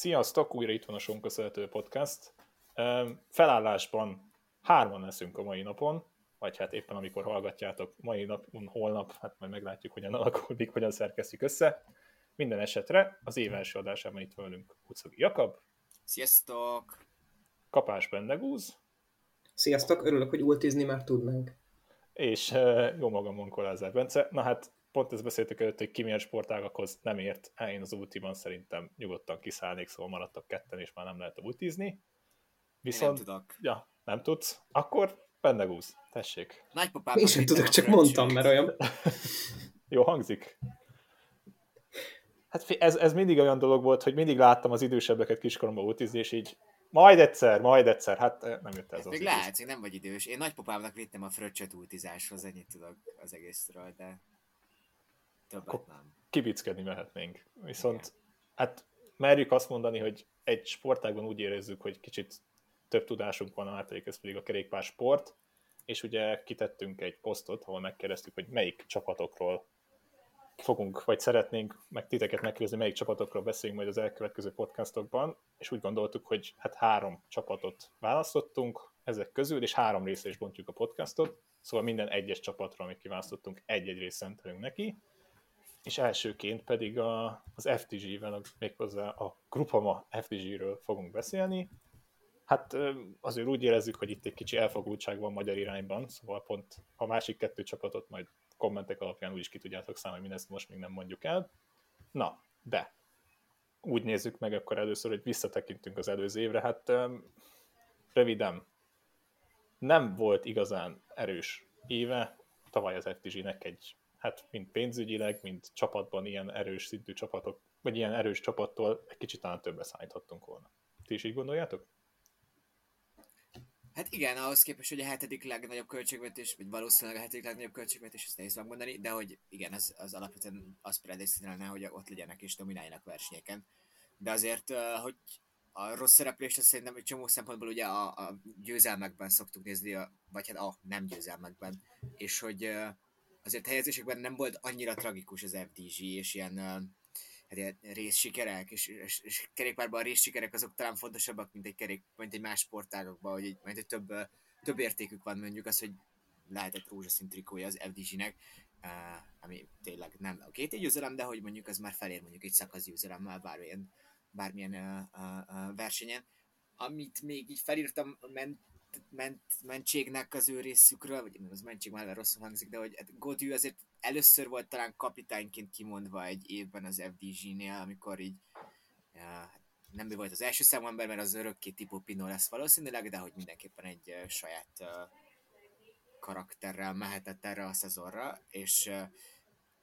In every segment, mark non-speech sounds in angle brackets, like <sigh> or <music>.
Sziasztok, újra itt van a Sonka Szerető Podcast. Felállásban hárman leszünk a mai napon, vagy hát éppen amikor hallgatjátok, mai napon, holnap, hát majd meglátjuk, hogyan <laughs> alakulnik, hogyan szerkesztjük össze. Minden esetre az év első adásában itt velünk Hucagi Jakab. Sziasztok! Kapás Bendegúz. Sziasztok, örülök, hogy ultizni már tudnánk. És jó magam Monkolázár Bence. Na hát pont ezt beszéltük előtt, hogy ki milyen sportágakhoz nem ért. Én az ultiban szerintem nyugodtan kiszállnék, szóval maradtak ketten, és már nem lehet ultizni. Viszont, nem tudok. Ja, nem tudsz? Akkor Bendegúz, tessék. Nagypapám. Én sem tudok, csak mondtam, mert olyan... <laughs> Jó hangzik. Hát ez, ez mindig olyan dolog volt, hogy mindig láttam az idősebbeket kiskoromban ultizni, és így majd egyszer, majd egyszer, hát eh, nem jött ez hát az. Még lehet, hogy nem vagy idős. Én nagypapámnak vittem a fröccsöt ultizáshoz, ennyit tudok az egészről, de többet Akkor nem. Kibickedni mehetnénk. Viszont Igen. hát merjük azt mondani, hogy egy sportágban úgy érezzük, hogy kicsit több tudásunk van, a ez pedig a kerékpár sport, és ugye kitettünk egy posztot, ahol megkérdeztük, hogy melyik csapatokról fogunk, vagy szeretnénk meg titeket megkérdezni, melyik csapatokról beszélünk majd az elkövetkező podcastokban, és úgy gondoltuk, hogy hát három csapatot választottunk ezek közül, és három részre is bontjuk a podcastot, szóval minden egyes csapatról, amit kiválasztottunk, egy-egy részt szentelünk neki, és elsőként pedig a, az FTG-vel, méghozzá a Grupama FTG-ről fogunk beszélni. Hát azért úgy érezzük, hogy itt egy kicsi elfogultság van magyar irányban, szóval pont a másik kettő csapatot majd kommentek alapján úgyis ki tudjátok számolni, mindezt most még nem mondjuk el. Na, de úgy nézzük meg akkor először, hogy visszatekintünk az előző évre. Hát röviden, nem volt igazán erős éve, tavaly az FTG-nek egy, hát mind pénzügyileg, mind csapatban ilyen erős szintű csapatok, vagy ilyen erős csapattól egy kicsit talán többre szállíthattunk volna. Ti is így gondoljátok? Hát igen, ahhoz képest, hogy a hetedik legnagyobb költségvetés, vagy valószínűleg a hetedik legnagyobb költségvetés, ezt nehéz megmondani, de hogy igen, az, az alapvetően azt predestinálná, hogy ott legyenek és domináljanak versenyeken. De azért, hogy a rossz szereplést azt szerintem egy csomó szempontból ugye a, a győzelmekben szoktuk nézni, vagy hát a nem győzelmekben, és hogy azért helyezésekben nem volt annyira tragikus az FDG, és ilyen hát ilyen részsikerek, és, és, és kerékpárban a részsikerek azok talán fontosabbak, mint egy, kerék, mint egy más sportágokban, hogy, mint egy több, több értékük van mondjuk az, hogy lehetett rózsaszín trikója az FDG-nek, uh, ami tényleg nem a két győzelem, de hogy mondjuk az már felér mondjuk egy szakasz győzelemmel bármilyen, bármilyen uh, uh, versenyen. Amit még így felírtam, ment, ment, mentségnek az ő részükről, vagy az mentség már rosszul hangzik, de hogy hát Godű azért először volt talán kapitányként kimondva egy évben az FDG-nél, amikor így ja, nem ő volt az első számú ember, mert az örökké Tipo Pino lesz valószínűleg, de hogy mindenképpen egy uh, saját uh, karakterrel mehetett erre a szezonra, és uh,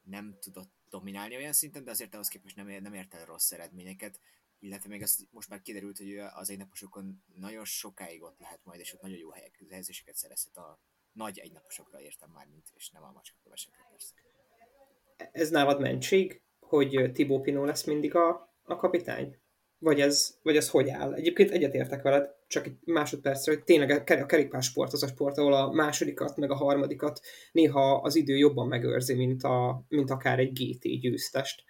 nem tudott dominálni olyan szinten, de azért ahhoz képest nem, nem ért el rossz eredményeket, illetve még az most már kiderült, hogy az egynaposokon nagyon sokáig ott lehet majd, és ott nagyon jó helyek, helyezéseket szerezhet a nagy egynaposokra értem már, mint, és nem a macskakövesekre persze. Ez nálad mentség, hogy Tibó Pino lesz mindig a, a kapitány? Vagy ez, vagy ez hogy áll? Egyébként egyetértek veled, csak egy másodpercre, hogy tényleg a kerékpársport az a sport, ahol a másodikat, meg a harmadikat néha az idő jobban megőrzi, mint, a, mint akár egy GT győztest.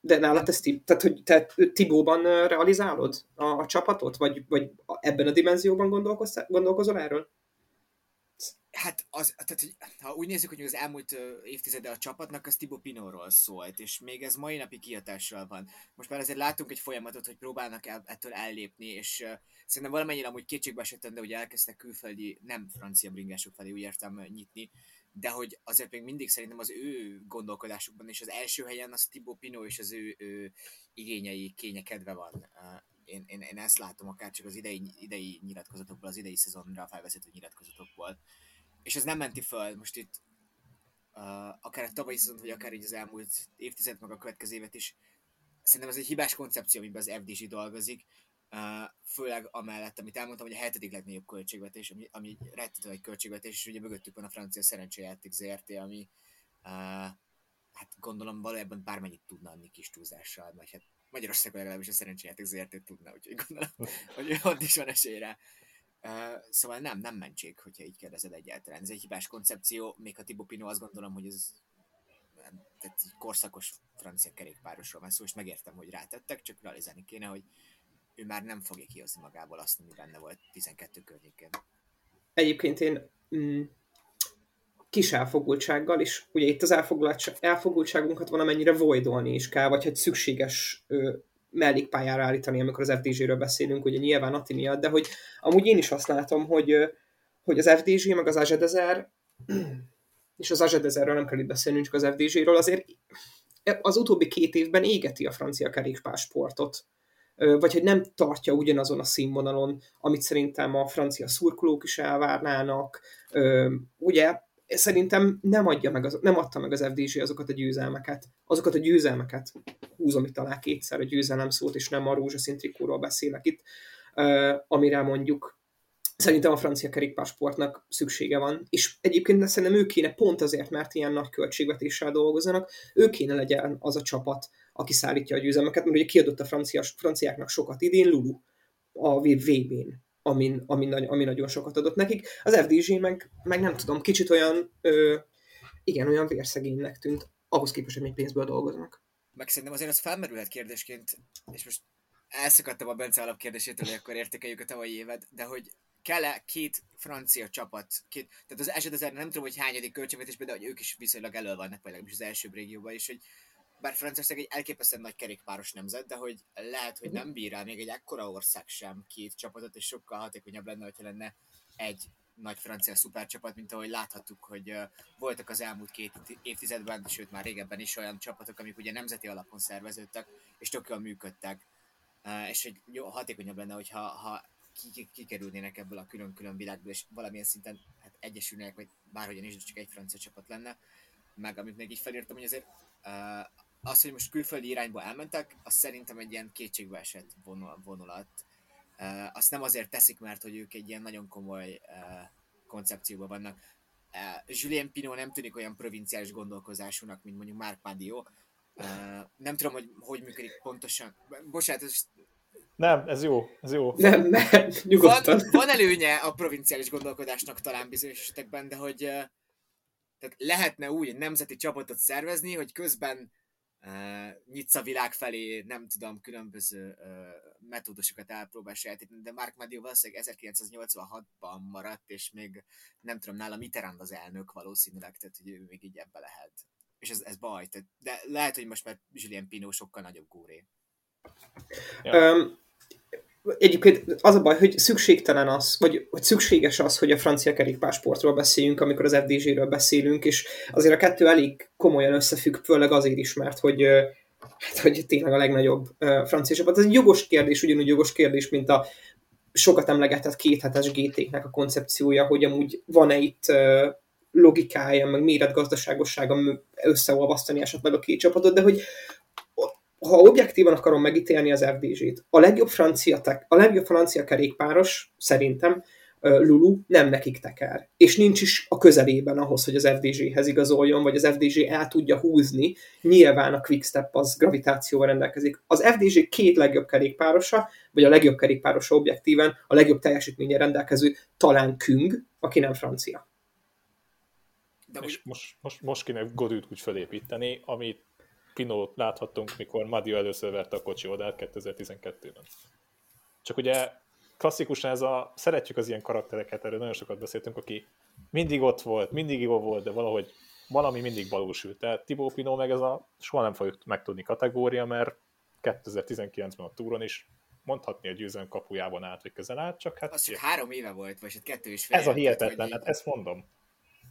De nálad ez, tehát, hogy te Tibóban realizálod a, a csapatot, vagy, vagy ebben a dimenzióban gondolkozol erről? Hát, az, tehát, hogy, ha úgy nézzük, hogy az elmúlt évtizede a csapatnak, az Tibo Pinóról szólt, és még ez mai napi kihatással van. Most már azért látunk egy folyamatot, hogy próbálnak el, ettől ellépni, és uh, szerintem valamennyire amúgy kétségbe esettem, de hogy elkezdtek külföldi, nem francia bringások felé úgy értem nyitni, de hogy azért még mindig szerintem az ő gondolkodásukban és az első helyen az Tibo Pino és az ő, ő igényei, kénye kedve van. Én, én, én, ezt látom akár csak az idei, idei nyilatkozatokból, az idei szezonra felvezető nyilatkozatokból és ez nem menti föl most itt uh, akár a tavalyi szezont, vagy akár így az elmúlt évtized, meg a következő évet is. Szerintem ez egy hibás koncepció, amiben az FDG dolgozik, főleg amellett, amit elmondtam, hogy a hetedik legnagyobb költségvetés, ami, ami rettető egy költségvetés, és ugye mögöttük van a francia szerencsejáték ZRT, ami uh, hát gondolom valójában bármennyit tudna adni kis túlzással, vagy hát Magyarországon legalábbis a szerencsejáték ZRT tudna, úgyhogy gondolom, <laughs> hogy ott is van esélyre. Uh, szóval nem, nem mentség, hogyha így kérdezed egyáltalán. Ez egy hibás koncepció, még a Tibo Pino azt gondolom, hogy ez tehát egy korszakos francia kerékpárosról van szó, és megértem, hogy rátettek, csak realizálni kéne, hogy ő már nem fogja kihozni magából azt, ami benne volt 12 környékén. Egyébként én mm, kis elfogultsággal, és ugye itt az elfogultságunkat van amennyire voidolni is kell, vagy hogy szükséges ö, mellékpályára állítani, amikor az FDZ-ről beszélünk, ugye nyilván Ati miatt, de hogy amúgy én is azt látom, hogy, hogy az FDZ meg az Azedezer, <clears throat> és az Azedezerről nem kell itt beszélnünk, csak az FDZ-ről, azért az utóbbi két évben égeti a francia kerékpársportot vagy hogy nem tartja ugyanazon a színvonalon, amit szerintem a francia szurkolók is elvárnának. Ugye szerintem nem, adja meg az, nem adta meg az FDZ azokat a győzelmeket, azokat a győzelmeket, húzom itt alá kétszer a győzelem szót, és nem a rózsaszín trikóról beszélek itt, amire mondjuk szerintem a francia kerékpársportnak szüksége van, és egyébként szerintem ő kéne pont azért, mert ilyen nagy költségvetéssel dolgozzanak, ő kéne legyen az a csapat, aki szállítja a győzelmeket, mert ugye kiadott a francia, franciáknak sokat idén, Lulu a VB-n, amin, amin, ami nagyon sokat adott nekik. Az FDG meg, meg nem tudom, kicsit olyan, ö, igen, olyan vérszegénynek tűnt, ahhoz képest, hogy még pénzből dolgoznak. Meg szerintem azért az felmerülhet kérdésként, és most elszakadtam a Bence alapkérdésétől, hogy akkor értékeljük a tavalyi évet, de hogy kell-e két francia csapat, két, tehát az eset azért nem tudom, hogy hányadik költségvetésben, de hogy ők is viszonylag elő vannak, vagy legalábbis az első régióban is, hogy bár Franciaország egy elképesztően nagy kerékpáros nemzet, de hogy lehet, hogy nem bír el még egy ekkora ország sem két csapatot, és sokkal hatékonyabb lenne, hogyha lenne egy nagy francia szupercsapat, mint ahogy láthattuk, hogy voltak az elmúlt két évtizedben, sőt már régebben is olyan csapatok, amik ugye nemzeti alapon szerveződtek, és tök jól működtek. És hogy jó, hatékonyabb lenne, hogyha ha kikerülnének ebből a külön-külön világból, és valamilyen szinten hát egyesülnének, vagy bárhogyan is, csak egy francia csapat lenne. Meg amit még így felírtam, hogy azért az, hogy most külföldi irányba elmentek, az szerintem egy ilyen kétségbe esett vonulat. Uh, azt nem azért teszik, mert hogy ők egy ilyen nagyon komoly uh, koncepcióban vannak. Uh, Julien Pinot nem tűnik olyan provinciális gondolkozásúnak, mint mondjuk Marc Madio. Uh, nem tudom, hogy hogy működik pontosan. Bocsánat, ez nem, ez jó, ez jó. Nem, nem, nyugodtan. Van, van előnye a provinciális gondolkodásnak talán bizonyos esetekben, de hogy tehát lehetne úgy egy nemzeti csapatot szervezni, hogy közben nyitsz a világ felé, nem tudom, különböző metódusokat elpróbál sajátítani, de Mark Madio valószínűleg 1986-ban maradt, és még nem tudom, nála Mitterrand az elnök valószínűleg, tehát hogy ő még így ebbe lehet. És ez, ez baj, tehát, de lehet, hogy most már Julien Pino sokkal nagyobb góré. Ja. Um, Egyébként az a baj, hogy szükségtelen az, vagy hogy szükséges az, hogy a francia kerékpársportról beszéljünk, amikor az FDZ-ről beszélünk, és azért a kettő elég komolyan összefügg, főleg azért is, mert hogy, hát, hogy tényleg a legnagyobb francia csapat. Ez egy jogos kérdés, ugyanúgy jogos kérdés, mint a sokat emlegetett kéthetes GT-nek a koncepciója, hogy amúgy van-e itt logikája, meg méretgazdaságossága összeolvasztani esetleg a két csapatot, de hogy ha objektívan akarom megítélni az FDZ-t, a legjobb francia, tek, a legjobb francia kerékpáros szerintem Lulu nem nekik teker. És nincs is a közelében ahhoz, hogy az FDZ-hez igazoljon, vagy az FDZ el tudja húzni. Nyilván a Quickstep az gravitációval rendelkezik. Az FDZ két legjobb kerékpárosa, vagy a legjobb kerékpárosa objektíven, a legjobb teljesítménye rendelkező talán Küng, aki nem francia. De és most, most, most kéne Godűt úgy felépíteni, amit Pinót láthattunk, mikor Madio először verte a kocsi odát 2012-ben. Csak ugye klasszikusan ez a, szeretjük az ilyen karaktereket, erről nagyon sokat beszéltünk, aki mindig ott volt, mindig jó volt, de valahogy valami mindig valósült. Tehát Tibó Pinó meg ez a soha nem fogjuk megtudni kategória, mert 2019-ben a túron is mondhatni a győzelem kapujában át, vagy közel át, csak hát... Az csak három éve volt, vagy hát kettő is fél. Ez a hihetetlen, hát ezt mondom.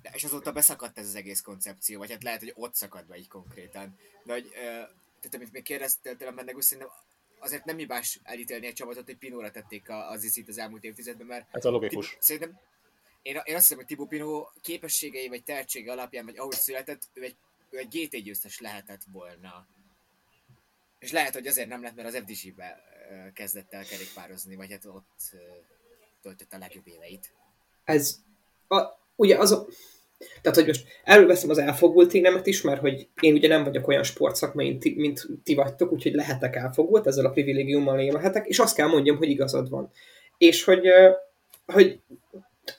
De, és azóta beszakadt ez az egész koncepció, vagy hát lehet, hogy ott szakad be így konkrétan. De hogy, uh, tehát amit még kérdeztél tőlem benne, szerintem azért nem hibás elítélni egy csapatot, hogy Pinóra tették az izit az elmúlt évtizedben, mert... Ez a logikus. Szerintem én, én azt hiszem, hogy Tibó Pino képességei vagy tehetsége alapján, vagy ahogy született, ő egy, ő egy GT győztes lehetett volna. És lehet, hogy azért nem lett, mert az FDG-be kezdett el kerékpározni, vagy hát ott töltött a legjobb éveit. Ez a, ugye az tehát, hogy most előveszem az elfogult énemet is, mert hogy én ugye nem vagyok olyan sportszakmai, mint, mint ti vagytok, úgyhogy lehetek elfogult, ezzel a privilégiummal élhetek, és azt kell mondjam, hogy igazad van. És hogy, hogy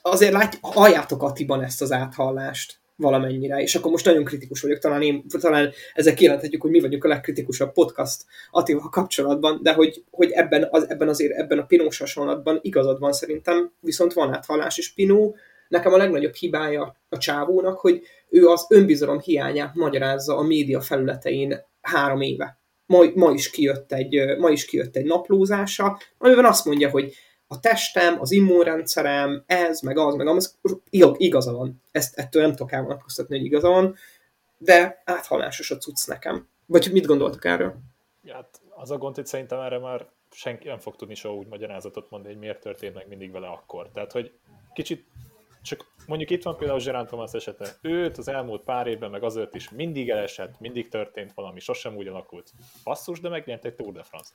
azért lát, halljátok Atiban ezt az áthallást, valamennyire, és akkor most nagyon kritikus vagyok, talán, én, talán ezzel kijelenthetjük, hogy mi vagyunk a legkritikusabb podcast Attival kapcsolatban, de hogy, hogy ebben, az, ebben azért ebben a Pinós hasonlatban igazad van szerintem, viszont van áthallás, és Pinó nekem a legnagyobb hibája a csávónak, hogy ő az önbizalom hiányát magyarázza a média felületein három éve. Ma, ma, is kijött egy, ma is kijött egy naplózása, amiben azt mondja, hogy a testem, az immunrendszerem, ez, meg az, meg az, igaza van. Ezt, ettől nem tudok elvonatkoztatni, hogy igaza van, de áthallásos a cucc nekem. Vagy mit gondoltak erről? Hát az a gond, hogy szerintem erre már senki nem fog tudni soha úgy magyarázatot mondani, hogy miért történt meg mindig vele akkor. Tehát, hogy kicsit csak mondjuk itt van például Gerard Thomas esete. Őt az elmúlt pár évben, meg azért is mindig elesett, mindig történt valami, sosem úgy alakult. Basszus, de megnyert egy Tour de France.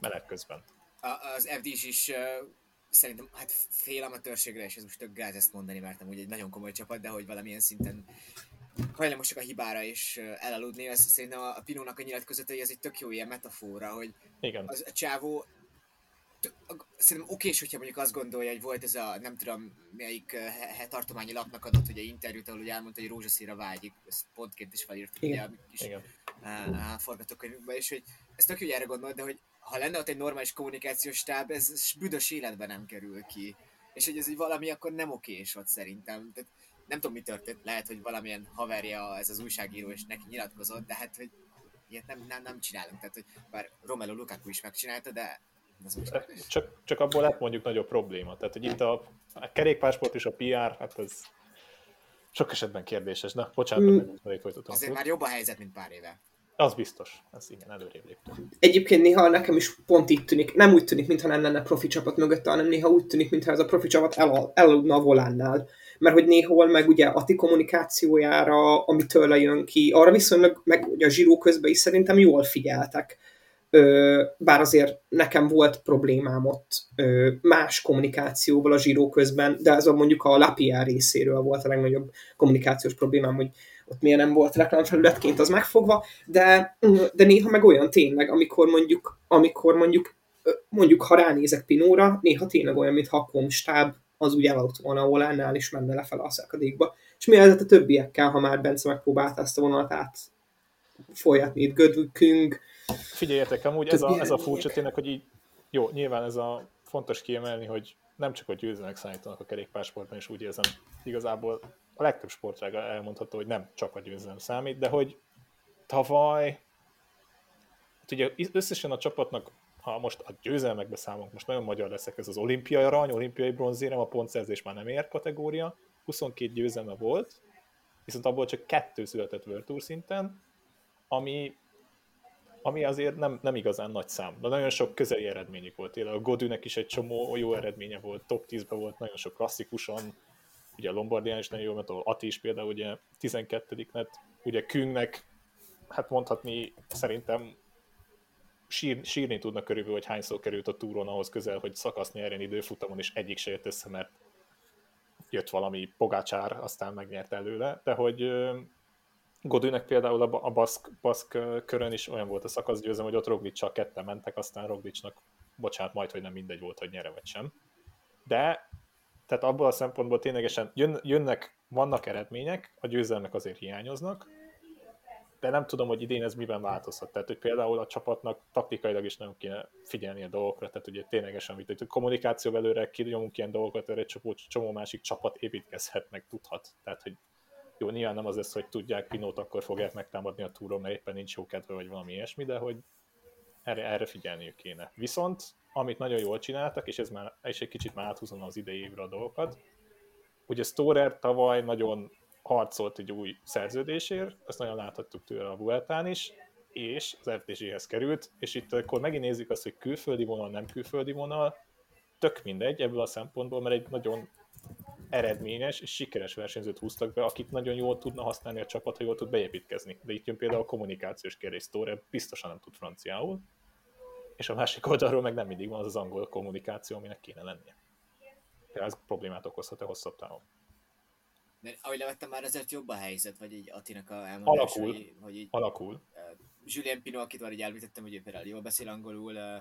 Menet közben. A, az FD is uh, szerintem hát fél amatőrségre, és ez most tök gáz ezt mondani, mert amúgy egy nagyon komoly csapat, de hogy valamilyen szinten hajlamos csak a hibára is elaludni, az szerintem a Pinónak a nyilatkozatai, ez egy tök jó ilyen metafora, hogy Igen. Az, a csávó szerintem okés, hogyha mondjuk azt gondolja, hogy volt ez a, nem tudom, melyik uh, tartományi lapnak adott hogy egy interjút, ahol ugye elmondta, hogy rózsaszínra vágyik, ezt pontként is felírtuk ugye a kis uh, uh, forgatókönyvükben, és hogy ez tök jó, erre gondolt, de hogy ha lenne ott egy normális kommunikációs stáb, ez büdös életben nem kerül ki. És hogy ez egy valami akkor nem okés ott szerintem. Tehát nem tudom, mi történt, lehet, hogy valamilyen haverja ez az újságíró, és neki nyilatkozott, de hát, hogy ilyet nem, nem, nem csinálunk. Tehát, hogy bár Romelu Lukaku is megcsinálta, de csak, csak abból lett mondjuk nagyobb probléma. Tehát, hogy itt a, a kerékpársport és a PR, hát ez sok esetben kérdéses. Na, bocsánat, mm. meg folytatom. Azért már jobb a helyzet, mint pár éve. Az biztos. Ez igen, előrébb léptünk. Egyébként néha nekem is pont így tűnik, nem úgy tűnik, mintha nem lenne profi csapat mögötte, hanem néha úgy tűnik, mintha ez a profi csapat el, elaludna a volánnál. Mert hogy néhol meg ugye a ti kommunikációjára, ami tőle jön ki, arra viszonylag, meg ugye a zsíró közben is szerintem jól figyeltek bár azért nekem volt problémám ott más kommunikációval a zsíró közben, de az a mondjuk a Lapierre részéről volt a legnagyobb kommunikációs problémám, hogy ott miért nem volt reklámfelületként az megfogva, de, de néha meg olyan tényleg, amikor mondjuk, amikor mondjuk, mondjuk ha ránézek Pinóra, néha tényleg olyan, mintha a komstáb az úgy elaludt volna a volánál, és menne lefelé a szakadékba. És mi ez a többiekkel, ha már Bence megpróbálta ezt a vonalat át folyatni, itt Gödvükünk, Figyeljetek, amúgy ez a, ez a furcsa tényleg, hogy így, jó, nyilván ez a fontos kiemelni, hogy nem csak a győzelmek számítanak a kerékpársportban, és úgy érzem, igazából a legtöbb sportrága elmondható, hogy nem csak a győzelem számít, de hogy tavaly, hát ugye összesen a csapatnak, ha most a győzelmekbe számolunk, most nagyon magyar leszek, ez az olimpiai arany, olimpiai bronzérem, a pontszerzés már nem ér kategória, 22 győzelme volt, viszont abból csak kettő született World Tour szinten, ami ami azért nem, nem igazán nagy szám, de nagyon sok közeli eredményük volt. Tényleg a Godűnek is egy csomó jó eredménye volt, top 10-ben volt, nagyon sok klasszikusan, ugye a Lombardián is nagyon jó, mert ahol Ati is például ugye 12 lett, ugye Küngnek, hát mondhatni szerintem sír, sírni tudnak körülbelül, hogy hányszor került a túron ahhoz közel, hogy szakasz nyerjen időfutamon, és egyik se jött össze, mert jött valami pogácsár, aztán megnyert előle, de hogy Godőnek például a, a baszk, baszk körön is olyan volt a szakaszgyőzem, hogy ott Roglic ketten mentek, aztán Roglicnak, bocsánat, majd, hogy nem mindegy volt, hogy nyere vagy sem. De, tehát abból a szempontból ténylegesen jön, jönnek, vannak eredmények, a győzelmek azért hiányoznak, de nem tudom, hogy idén ez miben változhat. Tehát, hogy például a csapatnak taktikailag is nagyon kéne figyelni a dolgokra, tehát ugye ténylegesen, amit hogy kommunikáció belőle kinyomunk ilyen dolgokat, erre egy csomó, csomó másik csapat építkezhet, meg tudhat. Tehát, hogy jó, nyilván nem az lesz, hogy tudják, Pinót akkor fogják megtámadni a túron, mert éppen nincs jó kedve, vagy valami ilyesmi, de hogy erre, erre figyelniük kéne. Viszont, amit nagyon jól csináltak, és ez már és egy kicsit már áthúzom az idei évre a dolgokat, ugye Storer tavaly nagyon harcolt egy új szerződésért, ezt nagyon láthattuk tőle a Vueltán is, és az FDG-hez került, és itt akkor megint nézzük azt, hogy külföldi vonal, nem külföldi vonal, tök mindegy ebből a szempontból, mert egy nagyon eredményes és sikeres versenyzőt húztak be, akit nagyon jól tudna használni a csapat, ha jól tud beépítkezni. De itt jön például a kommunikációs kérdés, Store biztosan nem tud franciául, és a másik oldalról meg nem mindig van az az angol kommunikáció, aminek kéne lennie. Ez problémát okozhat a hosszabb távon. De ahogy levettem már ezért jobb a helyzet, vagy így Atinak a elmondása, alakul, hogy, hogy így, alakul. Uh, Julien Pino, akit már így elmítettem, hogy ő például jól beszél angolul, uh,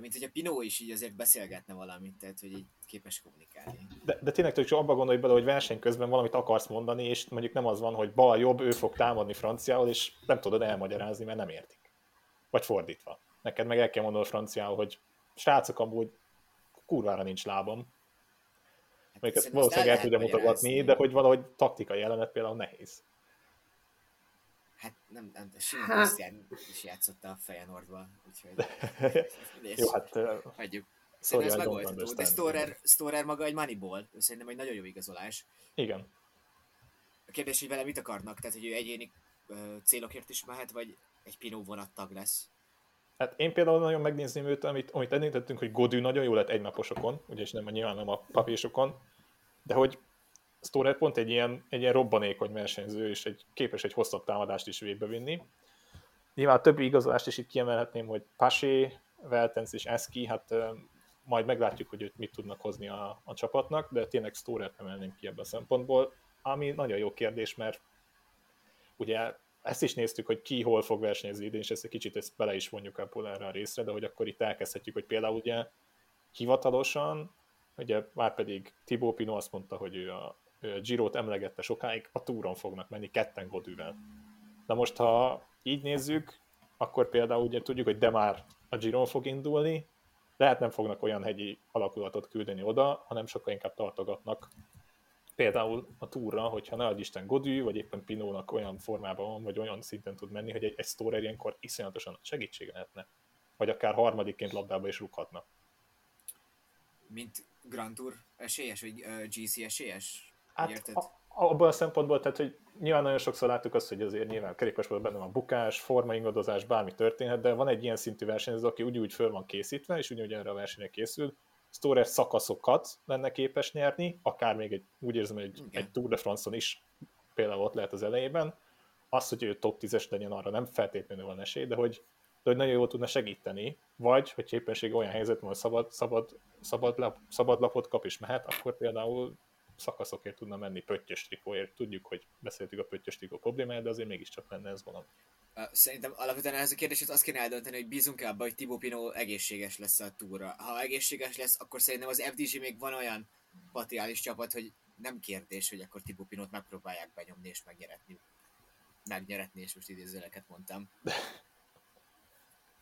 mint hogy a Pinó is így azért beszélgetne valamit, tehát hogy így képes kommunikálni. De, de tényleg csak abba gondolj bele, hogy verseny közben valamit akarsz mondani, és mondjuk nem az van, hogy bal jobb, ő fog támadni franciául, és nem tudod elmagyarázni, mert nem értik. Vagy fordítva. Neked meg el kell mondani franciául, hogy srácok, amúgy kurvára nincs lábam. Hát Még ezt valószínűleg el tudja mutogatni, de hogy valahogy taktikai jelenet például nehéz. Hát nem, nem, Simon hát... Krisztián is játszotta a Fejenordba, úgyhogy... <laughs> Jó, hát... Hagyjuk. Szerintem ez megoldható, de Storer, Storer maga egy Moneyball, szerintem egy nagyon jó igazolás. Igen. A kérdés, hogy vele mit akarnak, tehát hogy ő egyéni célokért is mehet, vagy egy Pinó vonattag lesz? Hát én például nagyon megnézném őt, amit, amit említettünk, hogy Godű nagyon jó lett egynaposokon, ugye, és nem, nyilván nem a papírsokon, de hogy Storer pont egy ilyen, egy ilyen robbanékony versenyző, és egy, képes egy hosszabb támadást is végbevinni. Nyilván a többi igazolást is itt kiemelhetném, hogy Pasé, Veltens és Eski, hát majd meglátjuk, hogy őt mit tudnak hozni a, a csapatnak, de tényleg Storer emelném ki ebben a szempontból, ami nagyon jó kérdés, mert ugye ezt is néztük, hogy ki hol fog versenyezni idén, és ezt egy kicsit ezt bele is vonjuk a erre a részre, de hogy akkor itt elkezdhetjük, hogy például ugye hivatalosan, ugye már pedig Tibó Pino azt mondta, hogy ő a Giro-t emlegette sokáig, a túron fognak menni ketten Godűvel. Na most, ha így nézzük, akkor például ugye tudjuk, hogy de már a Giron fog indulni, lehet nem fognak olyan hegyi alakulatot küldeni oda, hanem sokkal inkább tartogatnak például a túra, hogyha ne Isten Godű, vagy éppen Pinónak olyan formában van, vagy olyan szinten tud menni, hogy egy, egy Storer ilyenkor iszonyatosan segítség lehetne. Vagy akár harmadikként labdába is rúghatna. Mint Grand Tour esélyes, vagy uh, GC esélyes? Hát a, abban a szempontból, tehát, hogy nyilván nagyon sokszor láttuk azt, hogy azért nyilván kerékpársportban benne van bukás, formaingadozás, bármi történhet, de van egy ilyen szintű versenyző, aki úgy, úgy föl van készítve, és ugyanúgy erre a versenyre készül, Storer szakaszokat lenne képes nyerni, akár még egy, úgy érzem, hogy egy, egy Tour de France-on is például ott lehet az elejében. Az, hogy ő top 10-es legyen, arra nem feltétlenül van esély, de hogy, de hogy nagyon jól tudna segíteni, vagy, hogy éppenség olyan helyzet hogy szabad, szabad, szabad, lap, szabad lapot kap és mehet, akkor például szakaszokért tudna menni pöttyös trikóért. Tudjuk, hogy beszéltük a pöttyös trikó problémáját, de azért mégiscsak lenne ez valami. Szerintem alapvetően ez a kérdés, azt kéne eldönteni, hogy bízunk-e abban, hogy Tibó Pino egészséges lesz a túra. Ha egészséges lesz, akkor szerintem az FDG még van olyan patriális csapat, hogy nem kérdés, hogy akkor Tibó Pinot megpróbálják benyomni és megnyeretni. Megnyeretni, és most idézőleket mondtam.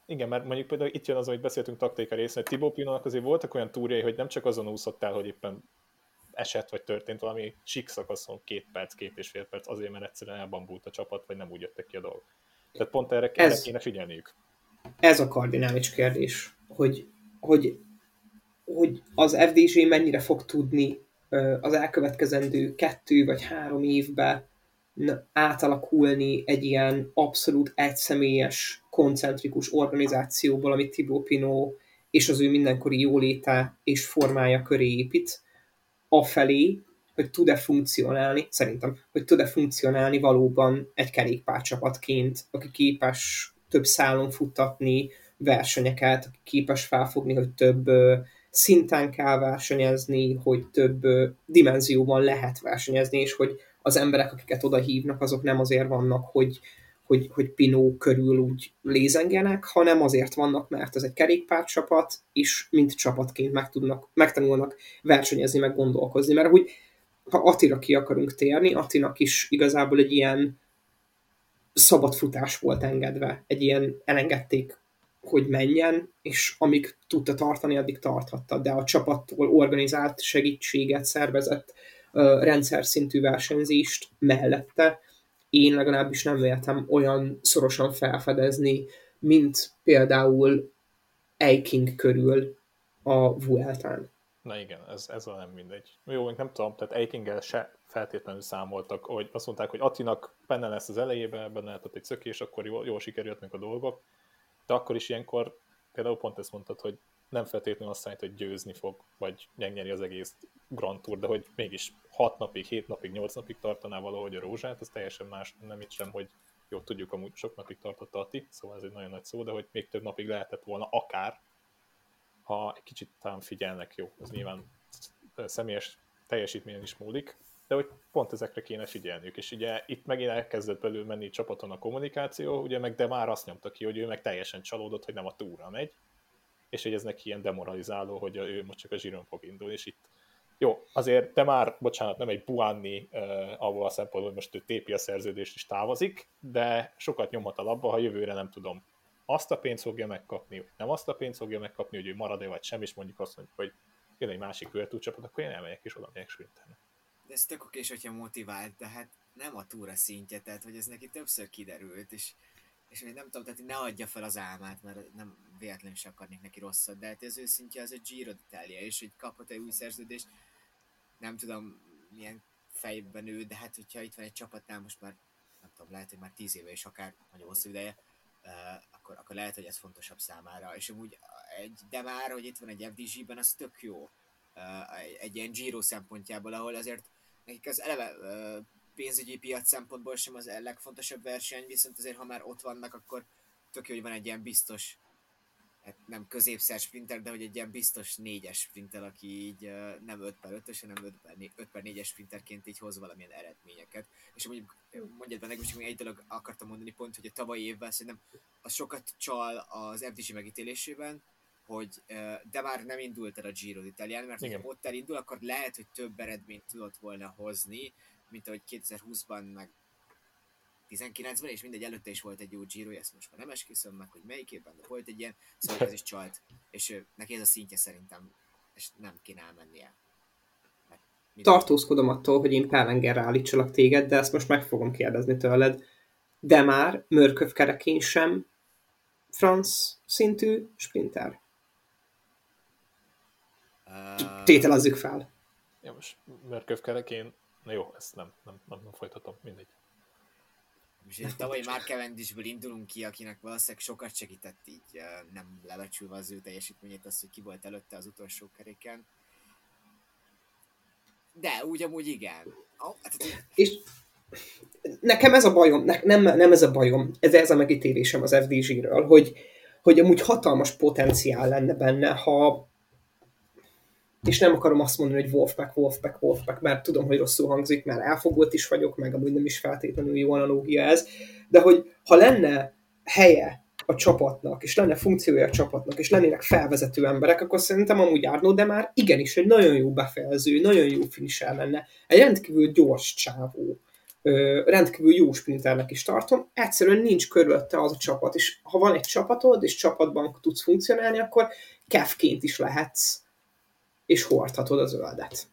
Igen, mert mondjuk például itt jön az, hogy beszéltünk taktika részén, hogy Tibó Pinónak azért voltak olyan túrjai, hogy nem csak azon úszottál, hogy éppen esett, vagy történt valami sík szakaszon két perc, két és fél perc, azért, mert egyszerűen elbambult a csapat, vagy nem úgy jöttek ki a dolgok. Tehát pont erre, ez, erre kéne figyelniük. Ez a kardinális kérdés, hogy, hogy, hogy az FDG mennyire fog tudni az elkövetkezendő kettő vagy három évben átalakulni egy ilyen abszolút egyszemélyes, koncentrikus organizációból, amit Thibaut Pinot és az ő mindenkori jóléte és formája köré épít, afelé, hogy tud-e funkcionálni, szerintem, hogy tud-e funkcionálni valóban egy kerékpárcsapatként, aki képes több szálon futtatni versenyeket, aki képes felfogni, hogy több szinten kell versenyezni, hogy több dimenzióban lehet versenyezni, és hogy az emberek, akiket oda hívnak, azok nem azért vannak, hogy, hogy, hogy Pinó körül úgy lézengenek, hanem azért vannak, mert ez egy kerékpárcsapat, és mint csapatként meg tudnak, megtanulnak versenyezni, meg gondolkozni. Mert úgy ha Attira ki akarunk térni, Attinak is igazából egy ilyen szabad futás volt engedve, egy ilyen elengedték, hogy menjen, és amíg tudta tartani, addig tarthatta, de a csapattól organizált segítséget, szervezett rendszer szintű versenyzést mellette én legalábbis nem véltem olyan szorosan felfedezni, mint például Eiking körül a Vueltán. Na igen, ez, ez a nem mindegy. Jó, nem tudom, tehát Eikinggel se feltétlenül számoltak, hogy azt mondták, hogy Atinak benne lesz az elejében, benne lehetett egy szökés, akkor jól, jól sikerülhetnek a dolgok, de akkor is ilyenkor például pont ezt mondtad, hogy nem feltétlenül azt jelenti, hogy győzni fog, vagy megnyeri az egész Grand Tour, de hogy mégis 6 napig, 7 napig, 8 napig tartaná valahogy a rózsát, az teljesen más, nem itt sem, hogy jó, tudjuk, amúgy sok napig tartott Ati, szóval ez egy nagyon nagy szó, de hogy még több napig lehetett volna akár, ha egy kicsit talán figyelnek, jó, ez nyilván személyes teljesítményen is múlik, de hogy pont ezekre kéne figyelniük, és ugye itt megint elkezdett belül menni csapaton a kommunikáció, ugye meg de már azt nyomta ki, hogy ő meg teljesen csalódott, hogy nem a túra megy, és hogy ez neki ilyen demoralizáló, hogy ő most csak a zsíron fog indulni, és itt jó, azért te már, bocsánat, nem egy Buanni uh, avval a szempontból, hogy most ő tépi a szerződést és távozik, de sokat nyomhat a labba, ha jövőre nem tudom, azt a pénzt fogja megkapni, vagy nem azt a pénzt fogja megkapni, hogy ő marad-e vagy sem, és mondjuk azt mondjuk, hogy jön egy másik csapat, akkor én elmegyek és oda megyek sprintelni. De ez tök okés, hogyha motivált, de hát nem a túra szintje, tehát hogy ez neki többször kiderült, és, és én nem tudom, tehát ne adja fel az álmát, mert nem véletlenül se akarnék neki rosszat, de hát az ő az egy Giro d'Italia, és hogy kaphat egy új szerződést, nem tudom milyen fejben ő, de hát hogyha itt van egy csapatnál most már, nem tudom, lehet, hogy már tíz éve és akár nagyon hosszú ideje, akkor, akkor lehet, hogy ez fontosabb számára. És amúgy egy, de már, hogy itt van egy FDG-ben, az tök jó. Egy, ilyen Giro szempontjából, ahol azért nekik az eleve pénzügyi piac szempontból sem az legfontosabb verseny, viszont azért ha már ott vannak, akkor tök jó, hogy van egy ilyen biztos hát nem középszer sprinter, de hogy egy ilyen biztos négyes sprinter, aki így nem 5 per 5-ös, hanem 5 per, 5 per 4-es sprinterként így hoz valamilyen eredményeket. És mondjuk mondjad be nekem, hogy egy dolog akartam mondani pont, hogy a tavalyi évben szerintem az sokat csal az FDG megítélésében, hogy de már nem indult el a Giro d'Italián, mert ha ott elindul, akkor lehet, hogy több eredményt tudott volna hozni, mint ahogy 2020-ban, meg 19-ben, és mindegy, előtte is volt egy jó Giro, ezt most már nem esküszöm meg, hogy melyik évben, de volt egy ilyen, szóval <laughs> ez is csalt, és neki ez a szintje szerintem, és nem kéne elmennie. Tartózkodom attól, hogy én Pellengerre állítsalak téged, de ezt most meg fogom kérdezni tőled. De már Mörköv kerekén sem franc szintű sprinter. Uh... Tételezzük fel. Ja, most Mörköv kerekén, na jó, ezt nem, nem, nem, nem folytatom, mindegy. És a tavalyi már Cavendishből indulunk ki, akinek valószínűleg sokat segített így, nem lebecsülve az ő teljesítményét, az, hogy ki volt előtte az utolsó keréken. De úgy amúgy igen. Oh, hát, és nekem ez a bajom, ne, nem, nem ez a bajom, ez, ez a megítélésem az FDG-ről, hogy, hogy amúgy hatalmas potenciál lenne benne, ha és nem akarom azt mondani, hogy Wolfpack, Wolfpack, Wolfpack, mert tudom, hogy rosszul hangzik, mert elfogott is vagyok, meg amúgy nem is feltétlenül jó analógia ez, de hogy ha lenne helye a csapatnak, és lenne funkciója a csapatnak, és lennének felvezető emberek, akkor szerintem amúgy Árnó, de már igenis egy nagyon jó befejező, nagyon jó finisher lenne, egy rendkívül gyors csávó, rendkívül jó sprinternek is tartom, egyszerűen nincs körülötte az a csapat, és ha van egy csapatod, és csapatban tudsz funkcionálni, akkor kevként is lehetsz és hordhatod a zöldet.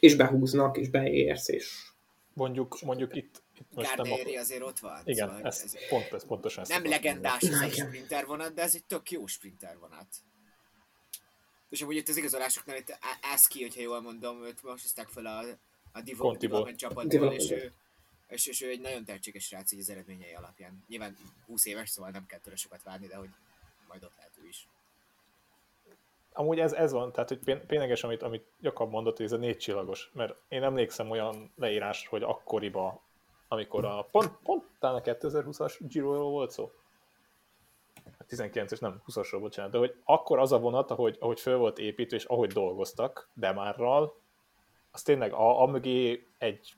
És behúznak, és beérsz, és... Mondjuk, mondjuk itt, itt most nem a... azért ott van. Igen, szóval ez, ez, pont, ez pontosan Nem legendás ez egy sprinter vonat, de ez egy tök jó sprinter vonat. És amúgy itt az igazolásoknál itt Ászki, hogyha jól mondom, őt most hozták fel a, a Divo csapatból, és ő, és, és ő egy nagyon tehetséges srác így az eredményei alapján. Nyilván 20 éves, szóval nem kell tőle sokat várni, de hogy majd ott lehet ő is amúgy ez, ez van, tehát hogy tényleges, amit, amit Jakab mondott, hogy ez a négy csillagos, mert én emlékszem olyan leírás, hogy akkoriba, amikor a, pont, pont talán a 2020-as giro volt szó, 19-es, nem, 20-asról, bocsánat, de hogy akkor az a vonat, ahogy, ahogy föl volt építve, és ahogy dolgoztak Demárral, az tényleg a, a mögé egy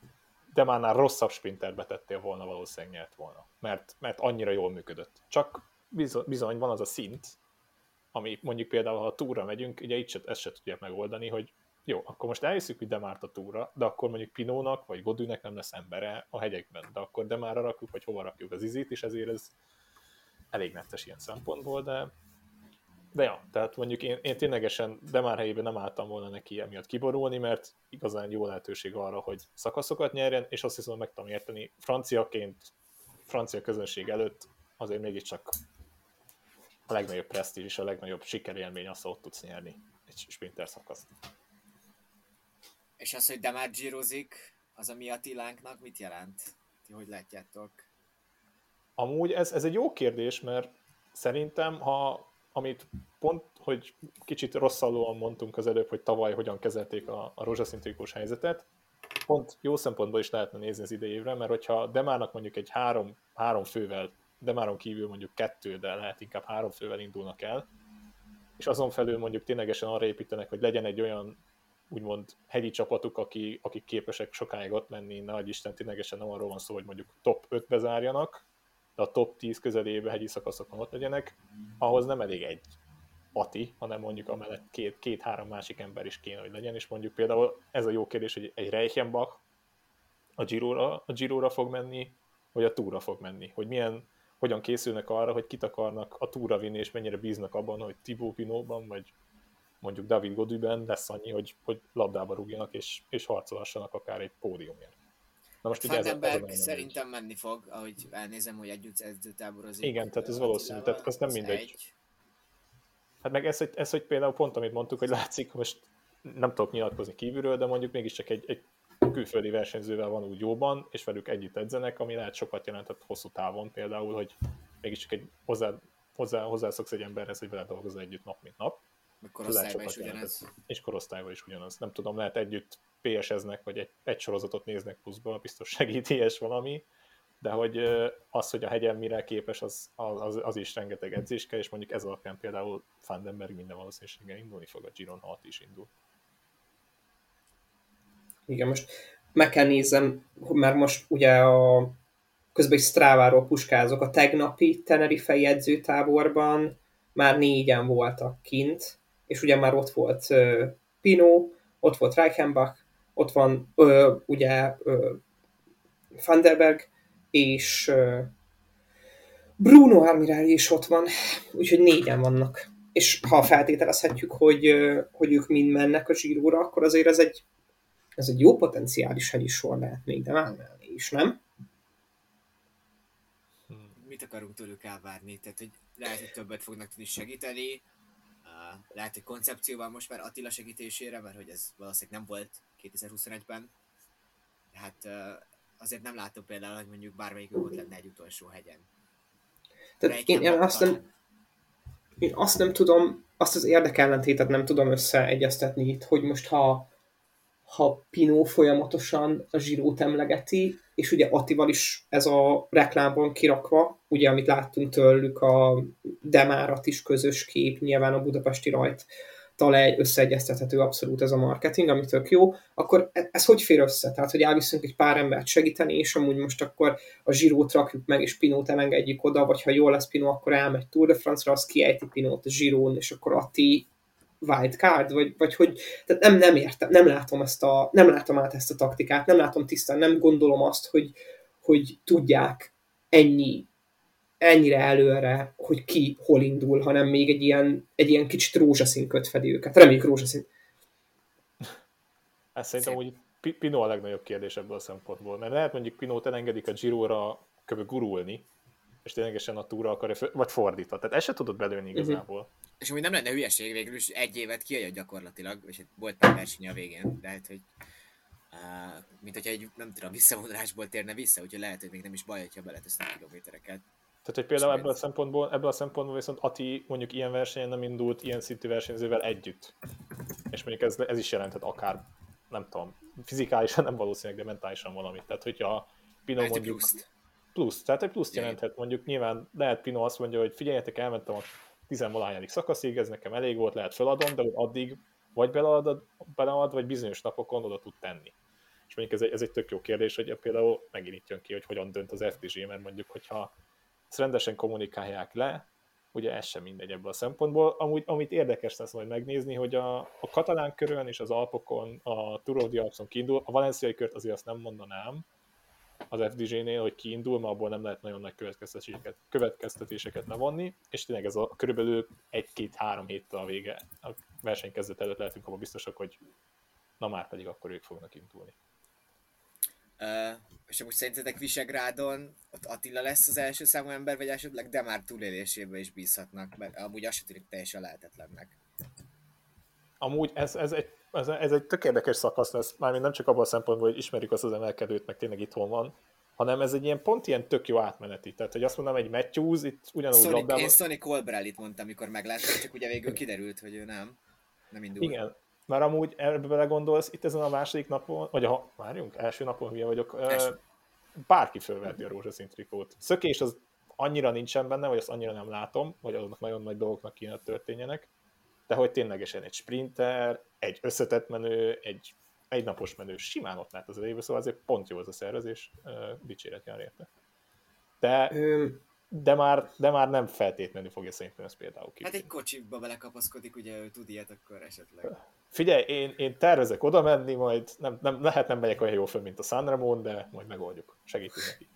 Demárnál rosszabb sprinter betettél volna, valószínűleg nyert volna, mert, mert annyira jól működött. Csak bizony, bizony van az a szint, ami mondjuk például, ha a túra megyünk, ugye itt se, ezt se tudják megoldani, hogy jó, akkor most elhiszük, hogy Demárt a túra, de akkor mondjuk Pinónak vagy Godűnek nem lesz embere a hegyekben, de akkor Demára rakjuk, vagy hova rakjuk az izit, és ezért ez elég netes ilyen szempontból, de de ja, tehát mondjuk én, én ténylegesen Demár helyében nem álltam volna neki emiatt kiborulni, mert igazán jó lehetőség arra, hogy szakaszokat nyerjen, és azt hiszem, meg tudom érteni, franciaként, francia közönség előtt azért mégiscsak a legnagyobb presztízs és a legnagyobb sikerélmény az, hogy ott tudsz nyerni egy sprinter szakaszt. És az, hogy Demár gyírozik, az a mi Attilánknak mit jelent? Ti hogy látjátok? Amúgy ez, ez egy jó kérdés, mert szerintem, ha amit pont, hogy kicsit rosszallóan mondtunk az előbb, hogy tavaly hogyan kezelték a, a rózsaszintűkós helyzetet, pont jó szempontból is lehetne nézni az idejévre, mert hogyha Demárnak mondjuk egy három, három fővel de máron kívül mondjuk kettő, de lehet inkább három fővel indulnak el, és azon felül mondjuk ténylegesen arra építenek, hogy legyen egy olyan úgymond hegyi csapatuk, aki, akik képesek sokáig ott menni, nagy Isten ténylegesen nem arról van szó, hogy mondjuk top 5-be zárjanak, de a top 10 közelébe hegyi szakaszokon ott legyenek, ahhoz nem elég egy. Ati, hanem mondjuk amellett két, két-három másik ember is kéne, hogy legyen, és mondjuk például ez a jó kérdés, hogy egy Reichenbach a Giro-ra, a Giro-ra fog menni, vagy a túra fog menni, hogy milyen, hogyan készülnek arra, hogy kit akarnak a túra vinni, és mennyire bíznak abban, hogy Thibaut Pinotban, vagy mondjuk David Godüben lesz annyi, hogy, hogy labdába rúgjanak, és, és harcolhassanak akár egy pódiumért. Na most ugye ez, ez szerintem menni fog, ahogy elnézem, hogy együtt edzőtáborozik. Igen, tehát ez valószínű, tehát az nem mindegy. Egy. Hát meg ez, hogy, ez, hogy például pont amit mondtuk, hogy látszik, most nem tudok nyilatkozni kívülről, de mondjuk mégiscsak egy, egy külföldi versenyzővel van úgy jóban, és velük együtt edzenek, ami lehet sokat jelentett hosszú távon például, hogy mégiscsak egy hozzá, hozzá, hozzászoksz egy emberhez, hogy vele dolgozz együtt nap, mint nap. Meg korosztályban is ugyanez. És korosztályban is ugyanaz. Nem tudom, lehet együtt PS-eznek, vagy egy, egy sorozatot néznek pluszban, biztos segít ilyes valami, de hogy az, hogy a hegyen mire képes, az, az, az is rengeteg edzés kell, és mondjuk ez alapján például Fandenberg minden valószínűséggel indulni fog a Giron, ha is indul. Igen, most meg kell nézem, mert most ugye a közben egy Stráváról puskázok, a tegnapi Tenerife edzőtáborban már négyen voltak kint, és ugye már ott volt uh, Pino, ott volt Reichenbach, ott van uh, ugye uh, Vanderberg, és uh, Bruno Armirali is ott van, úgyhogy négyen vannak. És ha feltételezhetjük, hogy, hogy ők mind mennek a zsíróra, akkor azért ez egy, ez egy jó potenciális hegyi sor lehet még, de emelni is, nem? Mit akarunk tőlük elvárni? Tehát, hogy lehet, hogy többet fognak tudni segíteni, lehet, hogy koncepcióval most már Attila segítésére, mert hogy ez valószínűleg nem volt 2021-ben. Hát azért nem látom például, hogy mondjuk bármelyik ott lenne egy utolsó hegyen. Tehát én, én azt nem, én azt nem tudom, azt az érdekellentétet nem tudom összeegyeztetni itt, hogy most ha ha Pino folyamatosan a zsírót emlegeti, és ugye Attival is ez a reklámban kirakva, ugye amit láttunk tőlük a Demárat is közös kép, nyilván a budapesti rajt talaj összeegyeztethető abszolút ez a marketing, ami tök jó, akkor e- ez hogy fér össze? Tehát, hogy elviszünk egy pár embert segíteni, és amúgy most akkor a zsírót rakjuk meg, és Pinót elengedjük oda, vagy ha jól lesz Pinó, akkor elmegy Tour de France-ra, az kiejti Pinót a zsírón, és akkor Atti wildcard, vagy, vagy hogy, tehát nem, nem értem, nem látom ezt a, nem látom át ezt a taktikát, nem látom tisztán, nem gondolom azt, hogy, hogy tudják ennyi, ennyire előre, hogy ki hol indul, hanem még egy ilyen, egy ilyen kicsit rózsaszín kötfedi őket. Reméljük rózsaszín. Ezt szerintem úgy Pino a legnagyobb kérdés ebből a szempontból, mert lehet mondjuk Pinót elengedik a Giro-ra kb. gurulni, és ténylegesen a túra akarja, vagy fordítva. Tehát ezt se tudod belőni mhm. igazából. Uh-huh. És amúgy nem lenne hülyeség végül is egy évet kiadja gyakorlatilag, és volt pár verseny a végén, de hát, hogy uh, mint hogyha egy, nem tudom, visszavonulásból térne vissza, úgyhogy lehet, hogy még nem is baj, hogyha beletesznek kilométereket. Tehát, hogy például ebből a, szempontból, ebből a szempontból viszont Ati mondjuk ilyen versenyen nem indult, ilyen szintű versenyzővel együtt. És mondjuk ez, ez is jelenthet akár, nem tudom, fizikálisan nem valószínűleg, de mentálisan valamit. Tehát, hogyha Pino mondjuk... Pluszt. Plusz, tehát egy pluszt jelenthet, mondjuk nyilván lehet Pino azt mondja, hogy figyeljetek, elmentem a tizenvalahányadik szakaszig, ez nekem elég volt, lehet feladom, de addig vagy belead, belead, vagy bizonyos napokon oda tud tenni. És mondjuk ez egy, ez egy tök jó kérdés, hogy például megint itt jön ki, hogy hogyan dönt az FDG, mert mondjuk, hogyha ezt rendesen kommunikálják le, ugye ez sem mindegy ebből a szempontból. Amúgy, amit érdekes lesz majd megnézni, hogy a, a katalán körön és az Alpokon, a Tour of kiindul, a valenciai kört azért azt nem mondanám, az FDG-nél, hogy kiindul, mert abból nem lehet nagyon nagy következtetéseket, következtetéseket levonni, és tényleg ez a körülbelül egy-két-három héttel a vége, a verseny kezdet előtt lehetünk abban biztosak, hogy na már pedig akkor ők fognak indulni. Uh, és amúgy szerintetek Visegrádon ott Attila lesz az első számú ember, vagy esetleg de már túlélésébe is bízhatnak, mert amúgy azt sem tűnik teljesen lehetetlennek. Amúgy ez, ez egy ez, ez egy tök érdekes szakasz lesz, mármint nem csak abban a szempontból, hogy ismerjük azt az emelkedőt, meg tényleg itthon van, hanem ez egy ilyen pont ilyen tök jó átmeneti. Tehát, hogy azt mondom, egy Matthews itt ugyanúgy Sonic, labdában... Én Sonny Colbrellit mondtam, amikor megláttam, csak ugye végül kiderült, hogy ő nem. Nem indul. Igen, mert amúgy ebbe belegondolsz, itt ezen a második napon, vagy a, várjunk, első napon hülye vagyok, első. bárki fölverti a rózsaszín trikót. Szökés az annyira nincsen benne, vagy azt annyira nem látom, vagy azoknak nagyon nagy dolgoknak kéne történjenek, de hogy ténylegesen egy sprinter, egy összetett menő, egy egynapos menő simán ott lehet az elébe, szóval azért pont jó az a szervezés, dicséret jár érte. De... De már, de már nem feltétlenül fogja szerintem ezt például ki. Hát egy kocsiba belekapaszkodik, ugye ő tud ilyet, akkor esetleg. Figyelj, én, én tervezek oda menni, majd nem, nem, lehet nem megyek olyan jól föl, mint a San Ramon, de majd megoldjuk, segítünk neki.